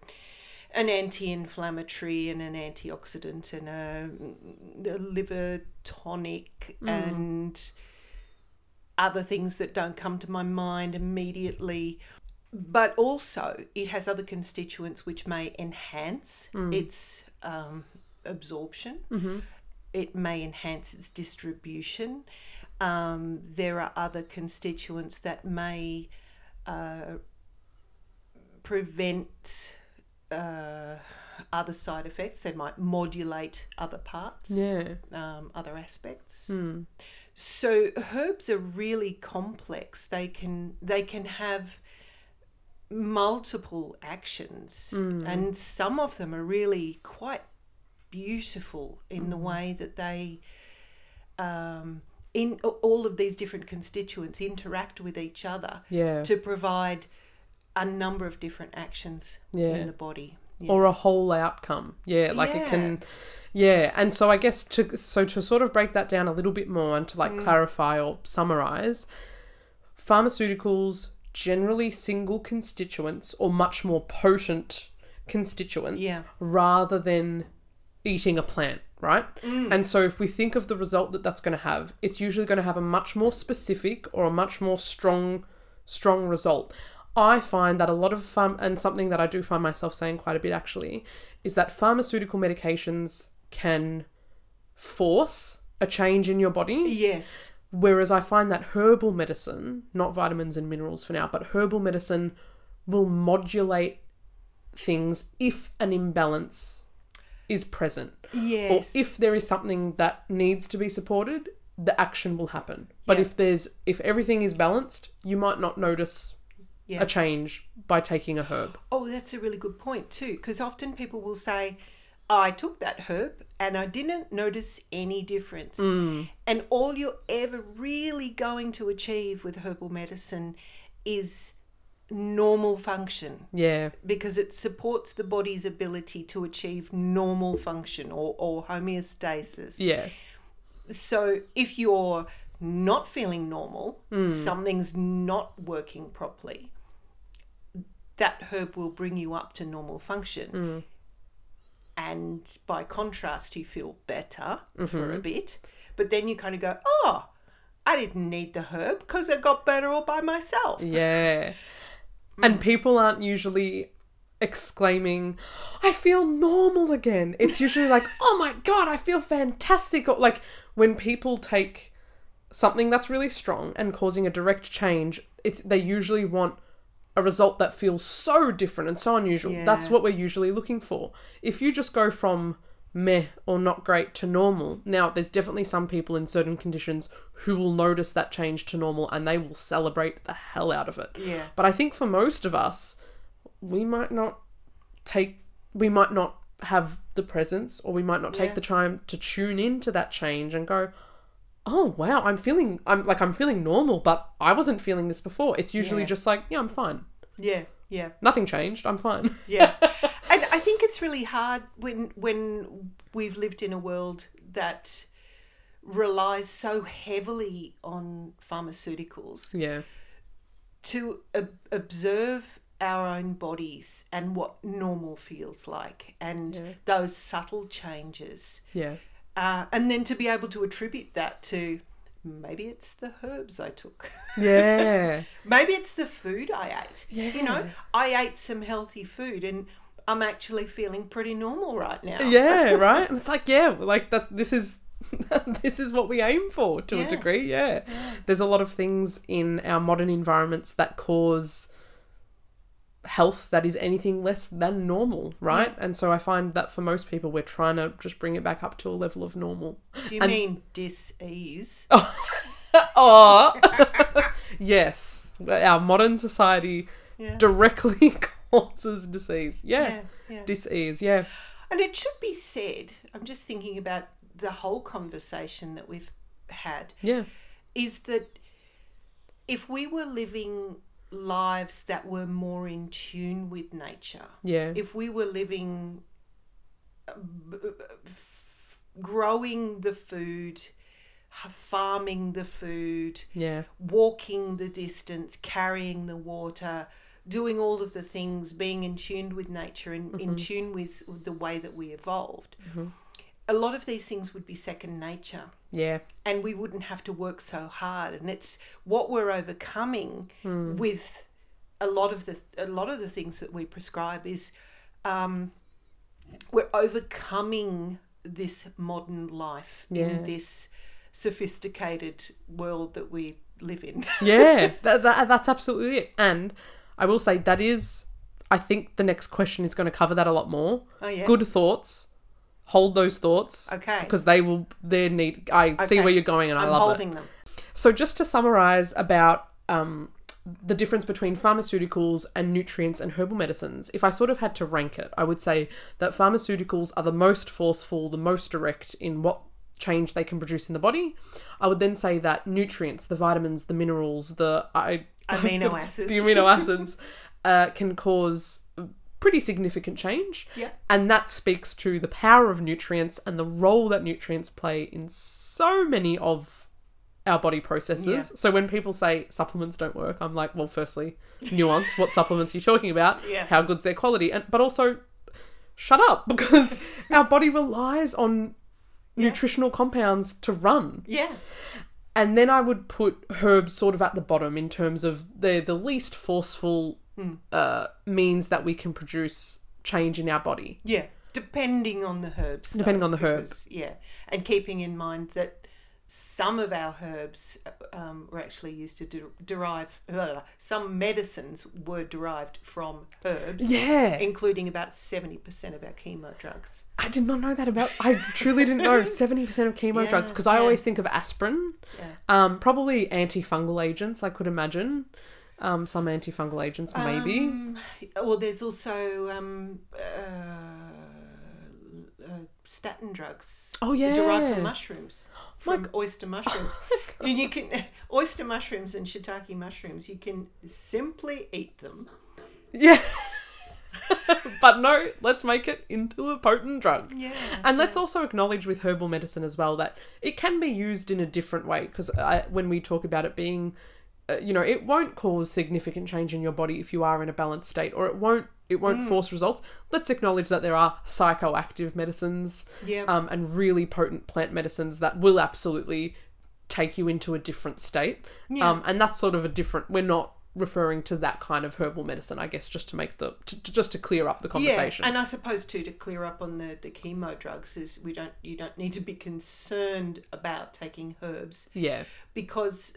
B: an anti-inflammatory and an antioxidant and a, a liver tonic and other things that don't come to my mind immediately. But also, it has other constituents which may enhance its um, absorption. It may enhance its distribution. Um, there are other constituents that may uh, prevent uh, other side effects. They might modulate other parts
A: yeah.
B: um, other aspects. So herbs are really complex. They can they can have multiple actions, and some of them are really quite beautiful in the way that they. Um, in all of these different constituents interact with each other
A: Yeah.
B: to provide a number of different actions
A: Yeah.
B: in the body. Yeah.
A: or a whole outcome. Yeah, like it can yeah, and so I guess to so to sort of break that down a little bit more and to like mm. clarify or summarize, pharmaceuticals generally single constituents or much more potent constituents
B: Yeah.
A: rather than eating a plant, right? Mm. And so if we think of the result that that's going to have, it's usually going to have a much more specific or a much more strong strong result. I find that a lot of pharm and something that I do find myself saying quite a bit actually is that pharmaceutical medications can force a change in your body
B: yes.
A: Whereas I find that herbal medicine, not vitamins and minerals for now, but herbal medicine will modulate things if an imbalance is present.
B: Yes.
A: Or if there is something that needs to be supported, the action will happen. But
B: Yeah.
A: if there's if everything is balanced, you might not notice
B: Yeah.
A: a change by taking a herb.
B: Oh, that's a really good point too, because often people will say, oh, I took that herb and I didn't notice any difference. Mm. And all you're ever really going to achieve with herbal medicine is normal function
A: Yeah.
B: because it supports the body's ability to achieve normal function or, or homeostasis.
A: Yeah.
B: So if you're not feeling normal, mm. something's not working properly, that herb will bring you up to normal function. Mm. And by contrast, you feel better for a mm-hmm. bit. But then you kind of go, oh, I didn't need the herb because I got better all by myself.
A: Yeah. (laughs) And mm. people aren't usually exclaiming, I feel normal again. It's usually like, (laughs) oh my god, I feel fantastic. Or like when people take something that's really strong and causing a direct change, it's they usually want a result that feels so different and so unusual. That's what we're usually looking for. If you just go from meh or not great to normal, now there's definitely some people in certain conditions who will notice that change to normal and they will celebrate the hell out of it.
B: Yeah.
A: But I think for most of us, we might not take, we might not have the presence or we might not take
B: Yeah.
A: the time to tune into that change and go, oh wow, I'm feeling, I'm like, I'm feeling normal, but I wasn't feeling this before. It's usually
B: Yeah.
A: just like, yeah, I'm fine.
B: Yeah, yeah.
A: Nothing changed. I'm fine. (laughs)
B: Yeah. (laughs) and I think it's really hard when when we've lived in a world that relies so heavily on pharmaceuticals
A: yeah.
B: to ob- observe our own bodies and what normal feels like and
A: Yeah.
B: those subtle changes
A: Yeah.
B: Uh, and then to be able to attribute that to maybe it's the herbs I took (laughs)
A: Yeah.
B: maybe it's the food I ate Yeah. you know I ate some healthy food and I'm actually feeling pretty normal right now
A: yeah, (laughs) right? And it's like, yeah, like that this is (laughs) this is what we aim for to a
B: Yeah.
A: degree, yeah. There's a lot of things in our modern environments that cause health that is anything less than normal, right? And so I find that for most people we're trying to just bring it back up to a level of normal.
B: do you
A: And-
B: mean dis-ease (laughs)
A: Oh, (laughs) yes. Our modern society
B: yeah
A: directly (laughs) causes disease. Yeah.
B: yeah, yeah.
A: Disease, yeah.
B: And it should be said, I'm just thinking about the whole conversation that we've had,
A: Yeah.
B: is that if we were living lives that were more in tune with nature,
A: Yeah.
B: if we were living, b- b- f- growing the food, farming the food,
A: yeah.
B: walking the distance, carrying the water, doing all of the things, being in tune with nature and in mm-hmm. tune with the way that we evolved. Mm-hmm. A lot of these things would be second nature
A: Yeah.
B: and we wouldn't have to work so hard and it's what we're overcoming with a lot of the a lot of the things that we prescribe is um, we're overcoming this modern life
A: Yeah.
B: in this sophisticated world that we live in. (laughs)
A: yeah, that, that, that's absolutely it. And I will say that is, I think the next question is going to cover that a lot more.
B: Oh yeah.
A: Good thoughts. Hold those thoughts.
B: Okay.
A: Because they will, they need, I see where you're going and I
B: I'm
A: love
B: holding
A: it.
B: them.
A: So just to summarize about um, the difference between pharmaceuticals and nutrients and herbal medicines, if I sort of had to rank it, I would say that pharmaceuticals are the most forceful, the most direct in what change they can produce in the body. I would then say that nutrients, the vitamins, the minerals, the I,
B: Amino (laughs) acids.
A: the amino acids, uh, can cause pretty significant change.
B: Yeah.
A: And that speaks to the power of nutrients and the role that nutrients play in so many of our body processes.
B: Yeah.
A: So when people say supplements don't work, I'm like, well, firstly, nuance. what (laughs) supplements are you talking about?
B: Yeah.
A: How good's their quality? And but also, shut up (laughs) because (laughs) our body relies on nutritional compounds to run.
B: Yeah.
A: And then I would put herbs sort of at the bottom in terms of they're the least forceful uh, means that we can produce change in our body.
B: Yeah. Depending on the herbs. though,
A: Depending on the herb.
B: because- Yeah. And keeping in mind that some of our herbs um, were actually used to de- derive, uh, some medicines were derived from herbs.
A: Yeah.
B: Including about 70% of our chemo drugs.
A: I did not know that about. I truly didn't know (laughs) seventy percent of chemo
B: Yeah,
A: drugs because I
B: yeah.
A: always think of aspirin.
B: Yeah.
A: Um, probably antifungal agents. I could imagine. Um, some antifungal agents, maybe.
B: Um, well, there's also um, uh, uh, statin drugs.
A: oh yeah.
B: derived from mushrooms,
A: My
B: from (laughs) oyster mushrooms. (laughs) and you can (laughs) oyster mushrooms and shiitake mushrooms. You can simply eat them.
A: Yeah. but no, let's make it into a potent drug.
B: Yeah,
A: And let's also acknowledge with herbal medicine as well that it can be used in a different way because when we talk about it being, you know, it won't cause significant change in your body if you are in a balanced state, or it won't it won't force results. Let's acknowledge that there are psychoactive medicines
B: yeah,
A: um, and really potent plant medicines that will absolutely take you into a different state.
B: Yeah.
A: Um, and that's sort of a different. We're not referring to that kind of herbal medicine, I guess, just to make the to, to- just to clear up the conversation.
B: Yeah, and I suppose too to clear up on the the chemo drugs is we don't you don't need to be concerned about taking herbs
A: yeah,
B: because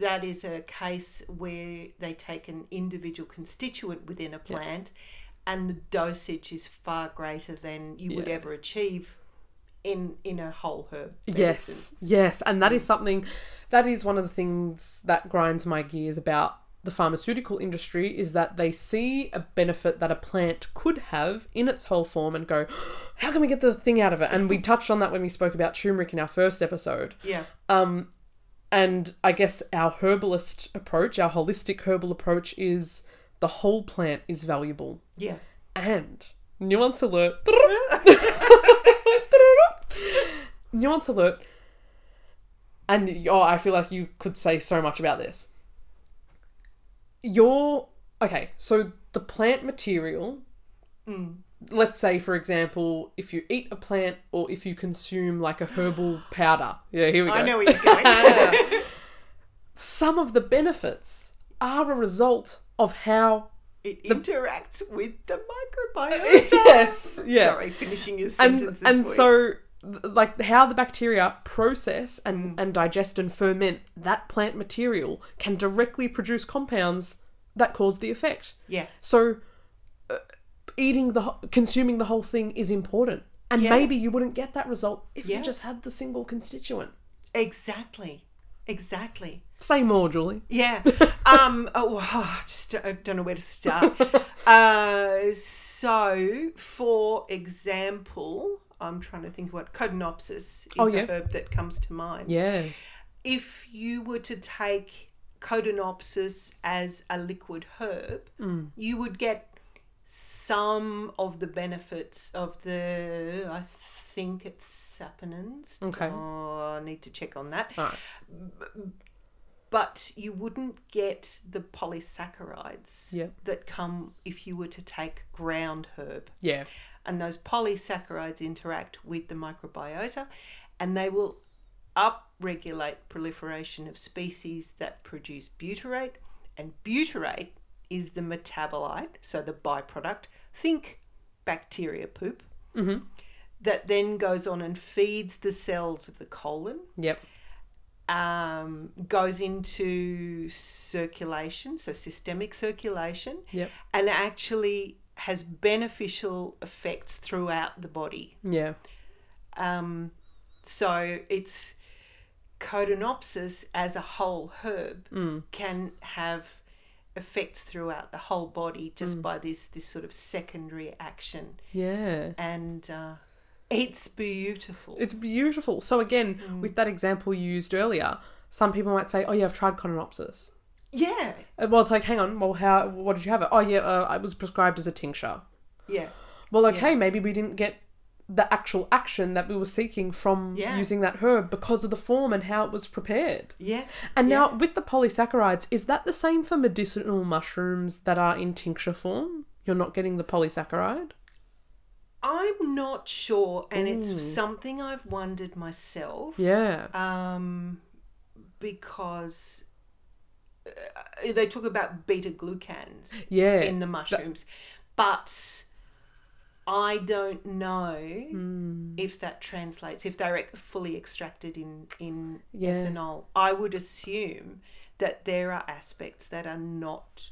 B: that is a case where they take an individual constituent within a plant and the dosage is far greater than you would ever achieve in in a whole herb medicine.
A: Yes, yes, and that is something that is one of the things that grinds my gears about the pharmaceutical industry is that they see a benefit that a plant could have in its whole form and go, how can we get the thing out of it? And we (laughs) touched on that when we spoke about turmeric in our first episode.
B: yeah um,
A: And I guess our herbalist approach, our holistic herbal approach is the whole plant is valuable.
B: yeah
A: And nuance alert. (laughs) nuance alert. And oh, I feel like you could say so much about this. Your okay, so the plant material. Mm. Let's say, for example, if you eat a plant or if you consume like a herbal powder. Yeah, here we go.
B: I know where you're going. (laughs)
A: Some of the benefits are a result of how
B: it interacts with the (laughs) microbiome
A: yes yeah.
B: Sorry finishing your
A: and
B: sentences
A: and
B: for
A: so like how the bacteria process and, mm. and digest and ferment that plant material can directly produce compounds that cause the effect.
B: Yeah.
A: So eating the consuming the whole thing is important and
B: Yeah.
A: maybe you wouldn't get that result if
B: Yeah.
A: you just had the single constituent
B: exactly exactly
A: say more julie
B: Yeah. (laughs) Um. Oh, I (sighs) just I don't know where to start. (laughs) Uh. So, for example, I'm trying to think what Codonopsis is
A: Oh, yeah.
B: a herb that comes to mind.
A: yeah
B: If you were to take Codonopsis as a liquid herb,
A: Mm.
B: you would get some of the benefits of the. I think it's saponins.
A: Okay.
B: Oh, I need to check on that
A: right
B: but you wouldn't get the polysaccharides
A: Yeah.
B: that come if you were to take ground herb.
A: yeah
B: And those polysaccharides interact with the microbiota and they will upregulate proliferation of species that produce butyrate. And butyrate is the metabolite, so the byproduct. Think bacteria poop. That then goes on and feeds the cells of the colon
A: yep
B: um, goes into circulation, so systemic circulation,
A: Yep.
B: and actually has beneficial effects throughout the body.
A: yeah
B: Um, so it's Codonopsis as a whole herb can have effects throughout the whole body just by this this sort of secondary action,
A: yeah
B: and uh, it's beautiful.
A: It's beautiful. So again,
B: Mm.
A: with that example you used earlier, some people might say, "Oh yeah, I've tried Codonopsis."
B: yeah,
A: Uh, Well, it's like, hang on. Well, how? What did you have it? Oh yeah, uh, it was prescribed as a tincture.
B: yeah.
A: Well, okay, maybe we didn't get the actual action that we were seeking from
B: Yeah.
A: using that herb because of the form and how it was prepared.
B: Yeah.
A: And
B: yeah.
A: now with the polysaccharides, is that the same for medicinal mushrooms that are in tincture form? You're not getting the polysaccharide.
B: I'm not sure, and it's something I've wondered myself.
A: Yeah.
B: Um, because uh, they talk about beta glucans
A: Yeah.
B: in the mushrooms, but I don't know
A: Hmm.
B: if that translates if they're fully extracted in in
A: Yeah.
B: ethanol. I would assume that there are aspects that are not.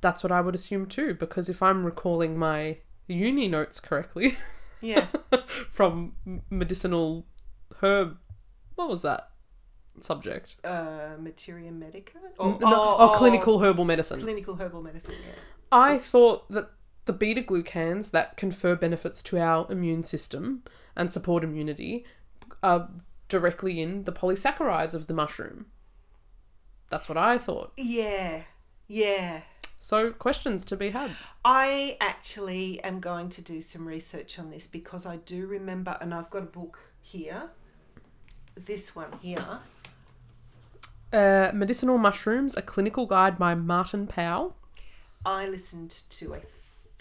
A: That's what I would assume too, because if I'm recalling my uni notes correctly
B: Yeah, (laughs)
A: from medicinal herb, what was that subject?
B: uh, materia medica or,
A: no, oh, clinical herbal medicine.
B: clinical herbal medicine. Yeah.
A: I thought that the beta glucans that confer benefits to our immune system and support immunity are directly in the polysaccharides of the mushroom. That's what I thought.
B: Yeah, yeah.
A: So, questions to be had.
B: I actually am going to do some research on this because I do remember, and I've got a book here, this one here.
A: Uh, Medicinal Mushrooms, a clinical guide by Martin Powell.
B: I listened to a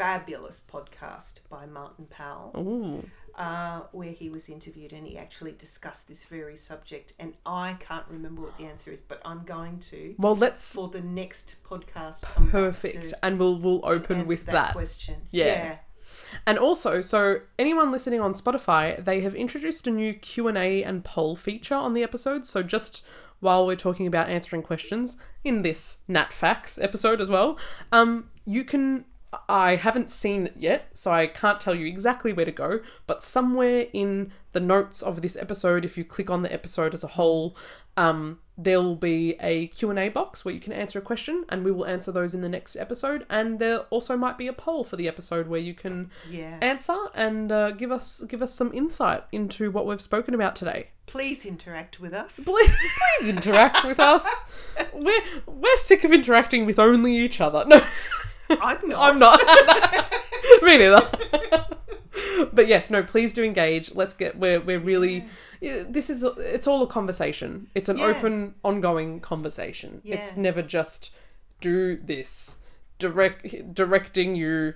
B: fabulous podcast by Martin Powell. Uh, where he was interviewed and he actually discussed this very subject. And I can't remember what the answer is, but I'm going to
A: Well, let's
B: for the next podcast.
A: Perfect, and we'll we'll open with
B: that,
A: that.
B: question.
A: Yeah. And also, so anyone listening on Spotify, they have introduced a new Q and A and poll feature on the episode. So just while we're talking about answering questions in this Nat FAQs episode as well, um, you can. I haven't seen it yet, so I can't tell you exactly where to go. But somewhere in the notes of this episode, if you click on the episode as a whole, um, there will be a Q&A box where you can answer a question and we will answer those in the next episode and there also might be a poll for the episode where you can
B: Yeah.
A: answer and uh, give us give us some insight into what we've spoken about today.
B: Please interact with us.
A: Please, (laughs) please interact with us. (laughs) We're we're sick of interacting with only each other. No, (laughs)
B: I'm not.
A: I'm not. (laughs) really neither. (laughs) but yes, no. Please do engage. Let's get. We're we're really. yeah, This is it's all a conversation. It's an
B: Yeah.
A: open, ongoing conversation. It's never just do this, direct directing you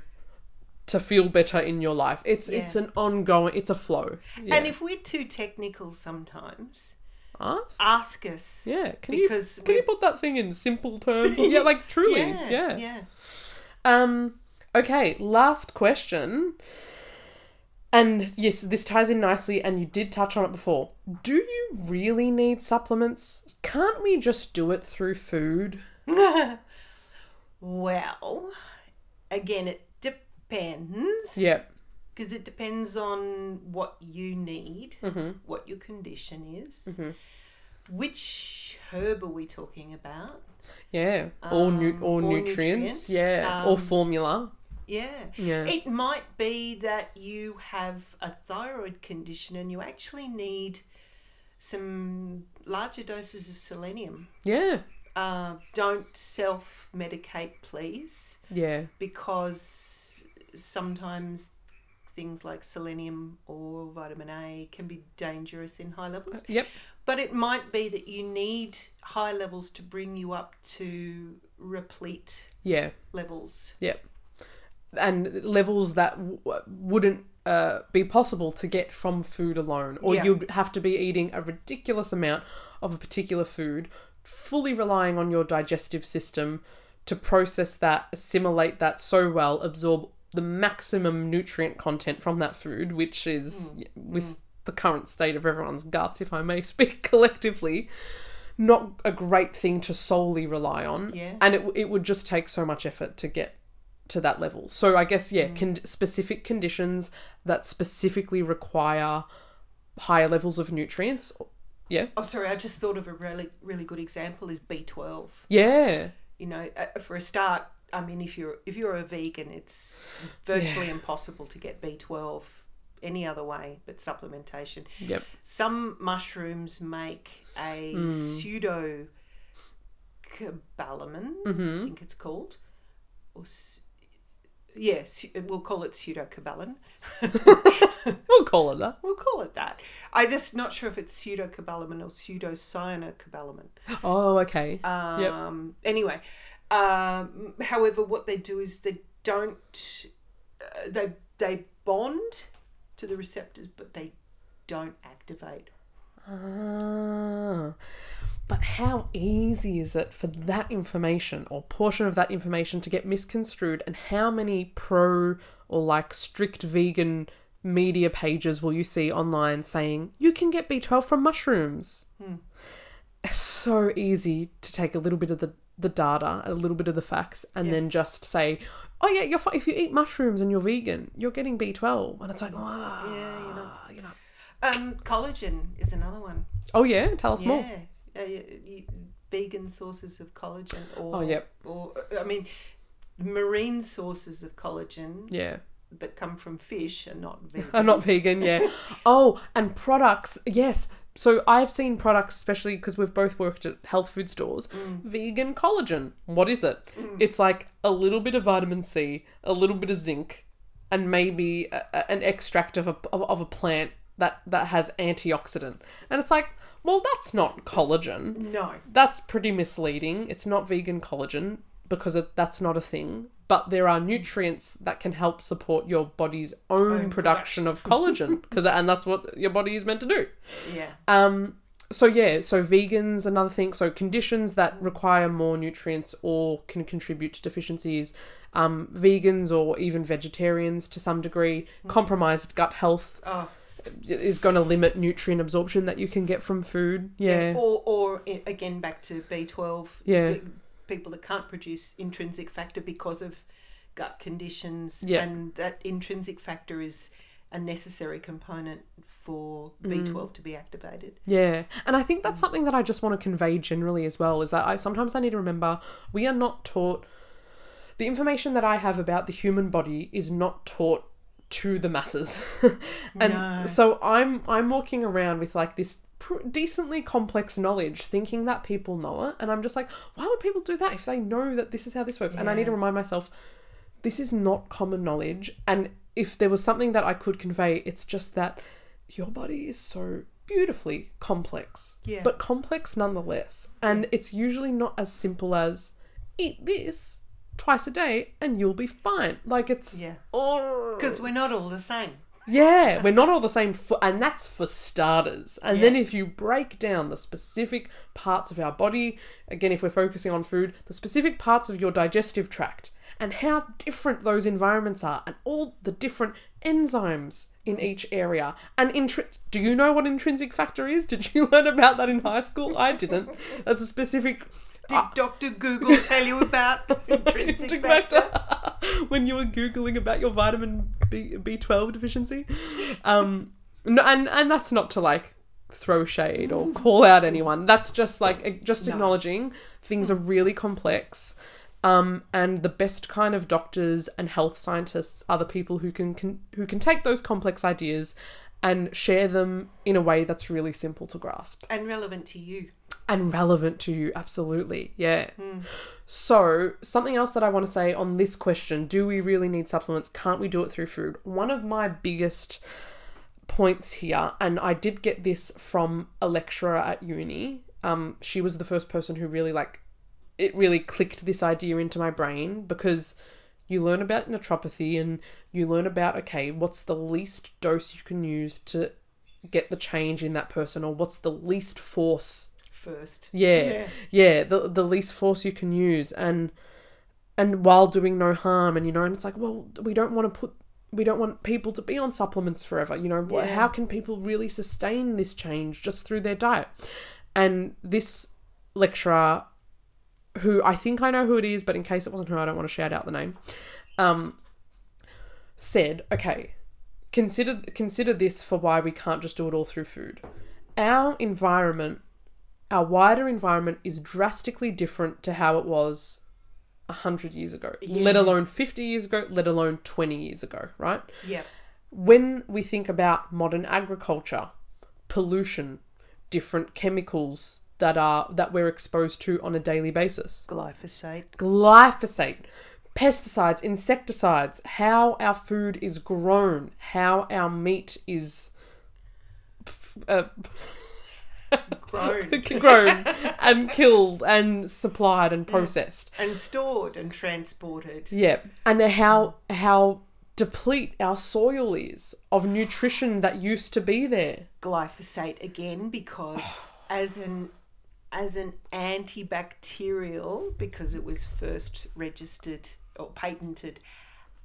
A: to feel better in your life. It's it's an ongoing. It's a flow. Yeah.
B: And if we're too technical sometimes,
A: ask,
B: ask us.
A: yeah. Can
B: because
A: you can you put that thing in simple terms? yeah, like truly.
B: Yeah,
A: yeah. Um, okay, last question. And yes, this ties in nicely, and you did touch on it before. Do you really need supplements? Can't we just do it through food? (laughs)
B: Well, again, it depends.
A: Yep.
B: Because it depends on what you need,
A: Mm-hmm.
B: what your condition is, which herb are we talking about?
A: Yeah. Or, nu-
B: Um,
A: or,
B: or
A: nutrients.
B: nutrients,
A: Yeah. or
B: um,
A: formula.
B: Yeah.
A: Yeah.
B: It might be that you have a thyroid condition and you actually need some larger doses of selenium.
A: Yeah.
B: Uh, don't self medicate, please,
A: Yeah.
B: because sometimes things like selenium or vitamin A can be dangerous in high levels.
A: Yep.
B: But it might be that you need high levels to bring you up to replete
A: Yeah.
B: levels.
A: Yep. And levels that w- wouldn't uh, be possible to get from food alone, or
B: Yeah.
A: you'd have to be eating a ridiculous amount of a particular food, fully relying on your digestive system to process that, assimilate that so well, absorb the maximum nutrient content from that food, which is with the current state of everyone's guts, if I may (laughs) speak collectively, not a great thing to solely rely on.
B: Yeah.
A: And it, it would just take so much effort to get to that level. So I guess, yeah, con- specific conditions that specifically require higher levels of nutrients. Yeah.
B: Oh, sorry, I just thought of a really, really good example is B12.
A: Yeah.
B: You know, uh, for a start, I mean, if you're if you're a vegan, it's virtually impossible to get B12 any other way but supplementation.
A: Yep.
B: Some mushrooms make a
A: Hmm.
B: pseudo cobalamin,
A: Mm-hmm.
B: I think it's called. Or yes, we'll call it pseudocobalin. (laughs)
A: We'll call it that.
B: We'll call it that. I'm just not sure if it's pseudocobalamin or pseudocyanocobalamin.
A: Oh, okay.
B: Um, Anyway, um, however, what they do is they don't uh, they they bond to the receptors, but they don't activate.
A: Ah. But how easy is it for that information or portion of that information to get misconstrued? And how many pro or like strict vegan media pages will you see online saying you can get B12 from mushrooms? It's so easy to take a little bit of the, the data, a little bit of the facts, and then just say, oh, yeah, you're fi- if you eat mushrooms and you're vegan, you're getting B12. And it's like, wow.
B: Yeah, you know.
A: You know.
B: Um, collagen is another one.
A: Oh, yeah, tell us more.
B: Yeah, uh, y- y- vegan sources of collagen, or
A: Oh, yep.
B: or uh, I mean, marine sources of collagen
A: Yeah.
B: That come from fish are not vegan.
A: I'm (laughs) not vegan, yeah. (laughs) oh, and products, yes. So I've seen products, especially because we've both worked at health food stores. Mm. Vegan collagen. What is it? Mm. It's like a little bit of vitamin C, a little bit of zinc, and maybe a, a- an extract of a of, of a plant that that has antioxidant. And it's like, well, that's not collagen.
B: No.
A: That's pretty misleading. It's not vegan collagen because it, that's not a thing. But there are nutrients that can help support your body's own,
B: Own
A: production, of collagen (laughs) because and that's what your body is meant to do.
B: Yeah.
A: Um, so yeah, so vegans another thing. So conditions that require more nutrients or can contribute to deficiencies. Um, vegans or even vegetarians to some degree, compromised gut health
B: Oh,
A: is going to limit nutrient absorption that you can get from food. Yeah,
B: Or, or again, back to B12.
A: Yeah.
B: People that can't produce intrinsic factor because of gut conditions.
A: Yeah.
B: And that intrinsic factor is a necessary component for
A: Mm.
B: B12 to be activated.
A: Yeah, and I think that's something that I just want to convey generally as well. Is that I sometimes I need to remember we are not taught the information that I have about the human body is not taught to the masses, (laughs) and
B: No.
A: so I'm I'm walking around with like this pr- decently complex knowledge, thinking that people know it, and I'm just like, why would people do that if they know that this is how this works? And I need to remind myself, this is not common knowledge, and if there was something that I could convey, it's just that your body is so beautifully complex,
B: Yeah.
A: but complex nonetheless. And it's usually not as simple as eat this twice a day and you'll be fine. Like it's
B: Yeah. Because we're not all the same.
A: Yeah, we're not all the same, for, and that's for starters. And then if you break down the specific parts of our body, again, if we're focusing on food, the specific parts of your digestive tract, and how different those environments are, and all the different enzymes in each area. And intri- do you know what intrinsic factor is? Did you (laughs) learn about that in high school? I didn't. That's a specific
B: Did Dr. Google tell you about (laughs) intrinsic factor? (laughs)
A: when you were googling about your vitamin B B twelve deficiency. Um, no, and and that's not to like throw shade or call out anyone. That's just like just
B: No.
A: acknowledging things are really complex. Um, and the best kind of doctors and health scientists are the people who can, can who can take those complex ideas and share them in a way that's really simple to grasp
B: And relevant to you.
A: And relevant to you absolutely yeah. So something else that i want to say on this question do we really need supplements? Can't we do it through food? One of my biggest points here and i did get this from a lecturer at uni um she was the first person who really like it really clicked this idea into my brain because you learn about naturopathy and you learn about okay what's the least dose you can use to get the change in that person or what's the least force
B: First.
A: yeah, yeah, the the least force you can use, and and while doing no harm, and you know, and it's like, well, we don't want to put, we don't want people to be on supplements forever. You know,
B: Yeah.
A: how can people really sustain this change just through their diet? And this lecturer, who I think I know who it is, but in case it wasn't her, I don't want to shout out the name. Um, said, okay, consider consider this for why we can't just do it all through food. Our environment our wider environment is drastically different to how it was 100 years ago, let alone 50 years ago, let alone 20 years ago, right?
B: Yeah.
A: When we think about modern agriculture, pollution, different chemicals that are that we're exposed to on a daily basis,
B: Glyphosate.
A: glyphosate, pesticides, insecticides, how our food is grown, how our meat is uh,
B: Grown. (laughs)
A: grown and killed and supplied and processed.
B: and stored and transported.
A: Yeah, and how how deplete our soil is of nutrition that used to be there.
B: Glyphosate again because (sighs) as an as an antibacterial because it was first registered or patented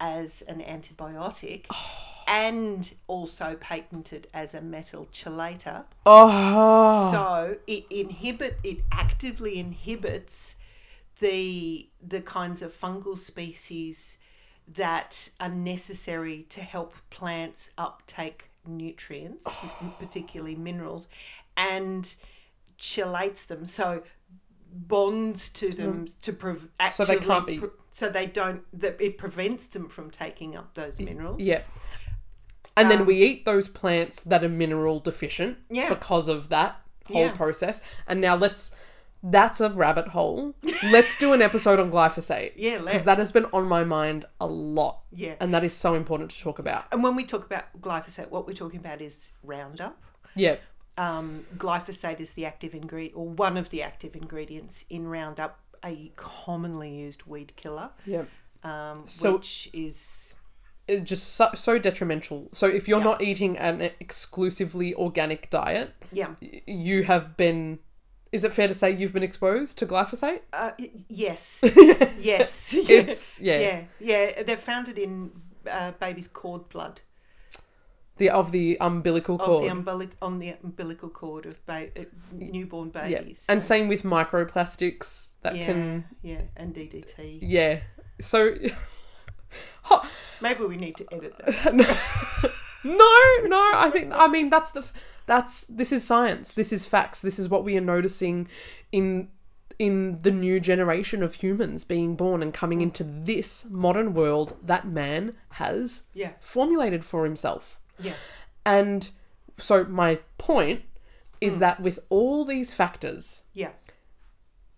B: as an antibiotic (sighs) oh. And also patented as a metal chelator.
A: Oh,
B: So it inhibit it actively inhibits the the kinds of fungal species that are necessary to help plants uptake nutrients, oh. particularly minerals, and chelates them. So bonds to them to prov-
A: So they can't be-
B: pre- so they don't that it prevents them from taking up those minerals.
A: yeah. And then we eat those plants that are mineral deficient
B: Yeah.
A: because of that whole
B: Yeah.
A: process. And now let's that's a rabbit hole. let's do an episode on glyphosate.
B: Yeah,
A: Because
B: let's.
A: that has been on my mind a lot.
B: Yeah.
A: And that is so important to talk about.
B: And when we talk about glyphosate, what we're talking about is Roundup.
A: Yeah.
B: um, glyphosate is the active ingredient or one of the active ingredients in Roundup, a commonly used weed killer.
A: Yeah.
B: um,
A: So-
B: which is
A: just so, so detrimental. So if you're
B: Yeah.
A: not eating an exclusively organic diet,
B: yeah.
A: you have been. Is it fair to say you've been exposed to glyphosate?
B: Uh, yes, (laughs) yes,
A: It's (laughs) yeah,
B: yeah, yeah. They've found it in uh, baby's cord blood
A: the of the umbilical
B: of
A: cord.
B: the umbilic on the umbilical cord of ba- uh, newborn
A: yeah,
B: babies.
A: and same with microplastics that
B: yeah,
A: can
B: yeah, and DDT.
A: yeah. So (laughs)
B: Maybe we need to edit that. (laughs)
A: no, no. I think I mean that's the that's this is science. This is facts. This is what we are noticing in in the new generation of humans being born and coming into this modern world that man has
B: Yeah,
A: formulated for himself.
B: yeah,
A: And so my point is mm. that with all these factors,
B: yeah,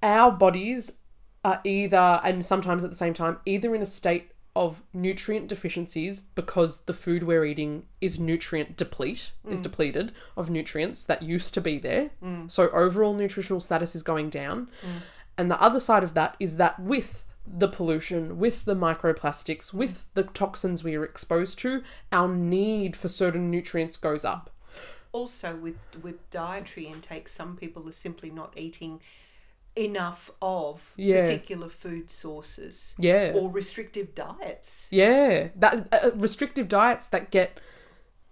A: our bodies are either and sometimes at the same time either in a state of nutrient deficiencies because the food we're eating is nutrient deplete is mm. depleted of nutrients that used to be there. Mm. So overall nutritional status is going down. Mm. And the other side of that is that with the pollution with the microplastics with the toxins we are exposed to our need for certain nutrients goes up.
B: Also with with dietary intake some people are simply not eating enough of
A: Yeah.
B: particular food sources
A: yeah.
B: or restrictive diets.
A: Yeah, that uh, restrictive diets that get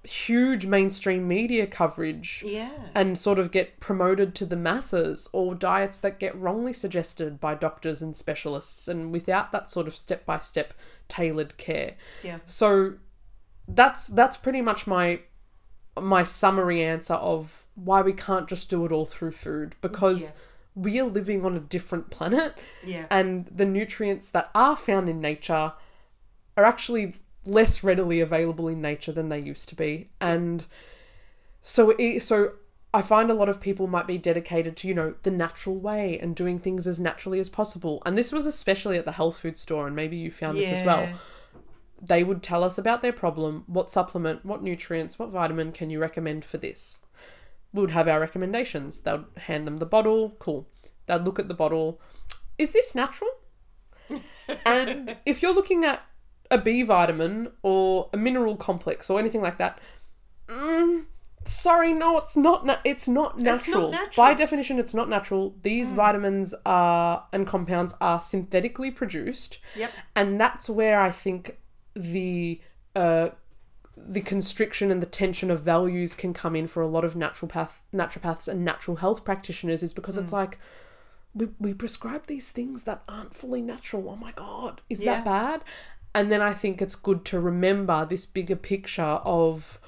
A: huge mainstream media coverage
B: yeah.
A: and sort of get promoted to the masses, or diets that get wrongly suggested by doctors and specialists, and without that sort of step by step tailored care.
B: yeah.
A: So that's that's pretty much my my summary answer of why we can't just do it all through food because we are living on a different planet.
B: Yeah.
A: And the nutrients that are found in nature are actually less readily available in nature than they used to be. And so it, so I find a lot of people might be dedicated to you know the natural way and doing things as naturally as possible. And this was especially at the health food store and maybe you found this as well. They would tell us about their problem, what supplement, what nutrients, what vitamin can you recommend for this. We would have our recommendations. They'd hand them the bottle, cool. They'd look at the bottle. Is this natural? and (laughs) if you're looking at a B vitamin or a mineral complex or anything like that, mm, sorry, no, it's not. Na- it's not
B: That's not
A: natural.
B: natural.
A: By definition, it's not natural. These vitamins are and compounds are synthetically produced
B: yep
A: and that's where I think the uh, the constriction and the tension of values can come in for a lot of naturopath naturopaths and natural health practitioners is because
B: Mm.
A: it's like we, we prescribe these things that aren't fully natural. Oh my god, is
B: Yeah.
A: that bad? And then I think it's good to remember this bigger picture of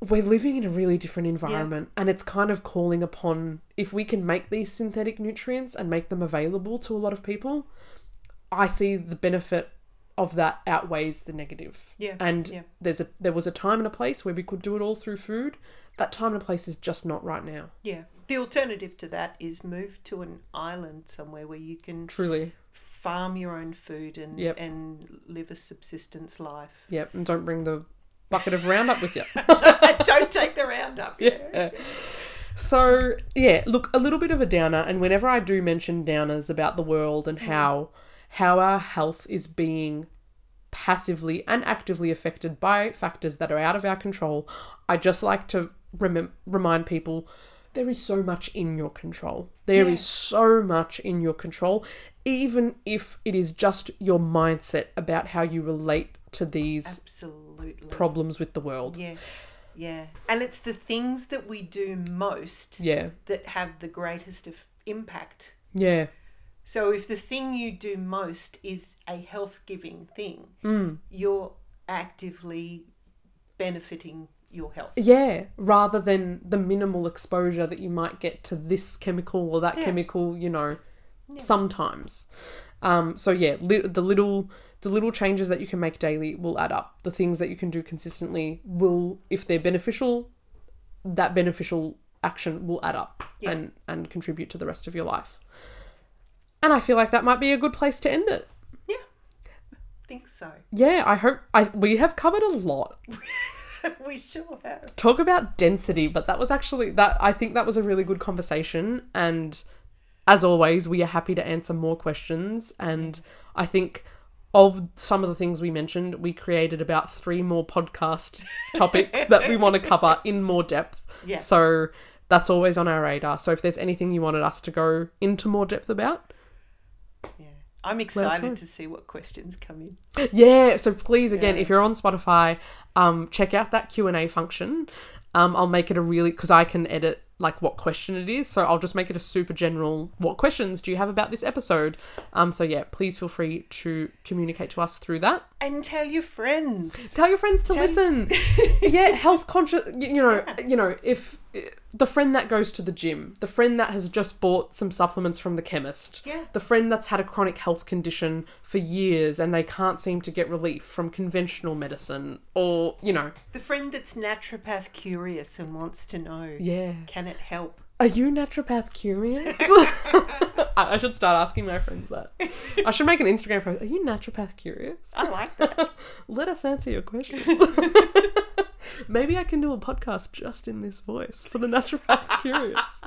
A: we're living in a really different environment and it's kind of calling upon if we can make these synthetic nutrients and make them available to a lot of people I see the benefit of that outweighs the negative.
B: Yeah,
A: And
B: yeah.
A: there's a there was a time and a place where we could do it all through food. That time and a place is just not right now.
B: yeah the alternative to that is move to an island somewhere where you can
A: Truly.
B: farm your own food and
A: Yep.
B: and live a subsistence life
A: Yep. And don't bring the bucket of Roundup with you. (laughs)
B: don't take the roundup
A: yeah. So yeah, look, a little bit of a downer, and whenever I do mention downers about the world and mm. how how our health is being passively and actively affected by factors that are out of our control, I just like to rem- remind people there is so much in your control. There is
B: Yeah.
A: so much in your control, even if it is just your mindset about how you relate to these
B: absolutely
A: problems with the world.
B: yeah yeah and it's the things that we do most
A: Yeah.
B: that have the greatest of impact
A: Yeah.
B: So if the thing you do most is a health giving thing,
A: Mm.
B: you're actively benefiting your health.
A: Yeah, rather than the minimal exposure that you might get to this chemical or that
B: Yeah.
A: chemical, you know, sometimes. Um, so yeah, li- the little the little changes that you can make daily will add up. The things that you can do consistently will, if they're beneficial, that beneficial action will add up
B: Yeah.
A: and and contribute to the rest of your life. And I feel like that might be a good place to end it.
B: Yeah, I think so.
A: Yeah, I hope I we have covered a lot. (laughs)
B: we sure have.
A: talk about density but that was actually that i think that was a really good conversation and as always we are happy to answer more questions and I think of some of the things we mentioned, we created about three more podcast (laughs) topics that we want to cover in more depth.
B: Yeah.
A: So that's always on our radar. So if there's anything you wanted us to go into more depth about.
B: I'm excited to see what questions come in.
A: yeah. So please, again,
B: Yeah.
A: if you're on Spotify, um, check out that Q and A function. Um, I'll make it a really because I can edit like what question it is. So I'll just make it a super general. What questions do you have about this episode? Um, so yeah, please feel free to communicate to us through that.
B: And tell your friends.
A: Tell your friends to listen. (laughs) yeah, health conscious. You you know, you know, if the friend that goes to the gym, the friend that has just bought some supplements from the chemist,
B: Yeah.
A: the friend that's had a chronic health condition for years and they can't seem to get relief from conventional medicine, or you know,
B: The friend that's naturopath curious and wants to know.
A: yeah.
B: Can it help?
A: Are you naturopath curious? (laughs) I I should start asking my friends that. I should make an Instagram post. Are you naturopath curious?
B: I like that. (laughs)
A: Let us answer your questions. (laughs) (laughs) Maybe I can do a podcast just in this voice for the naturopath (laughs) curious.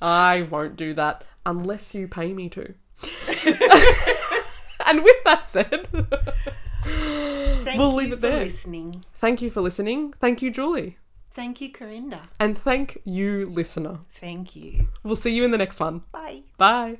A: I won't do that unless you pay me to. (laughs) and with that said,
B: Thank
A: We'll
B: you
A: leave it
B: for
A: there.
B: listening.
A: thank you for listening. Thank you, Julie.
B: Thank you, Karinda.
A: And thank you, listener.
B: Thank you.
A: We'll see you in the next one.
B: Bye.
A: Bye.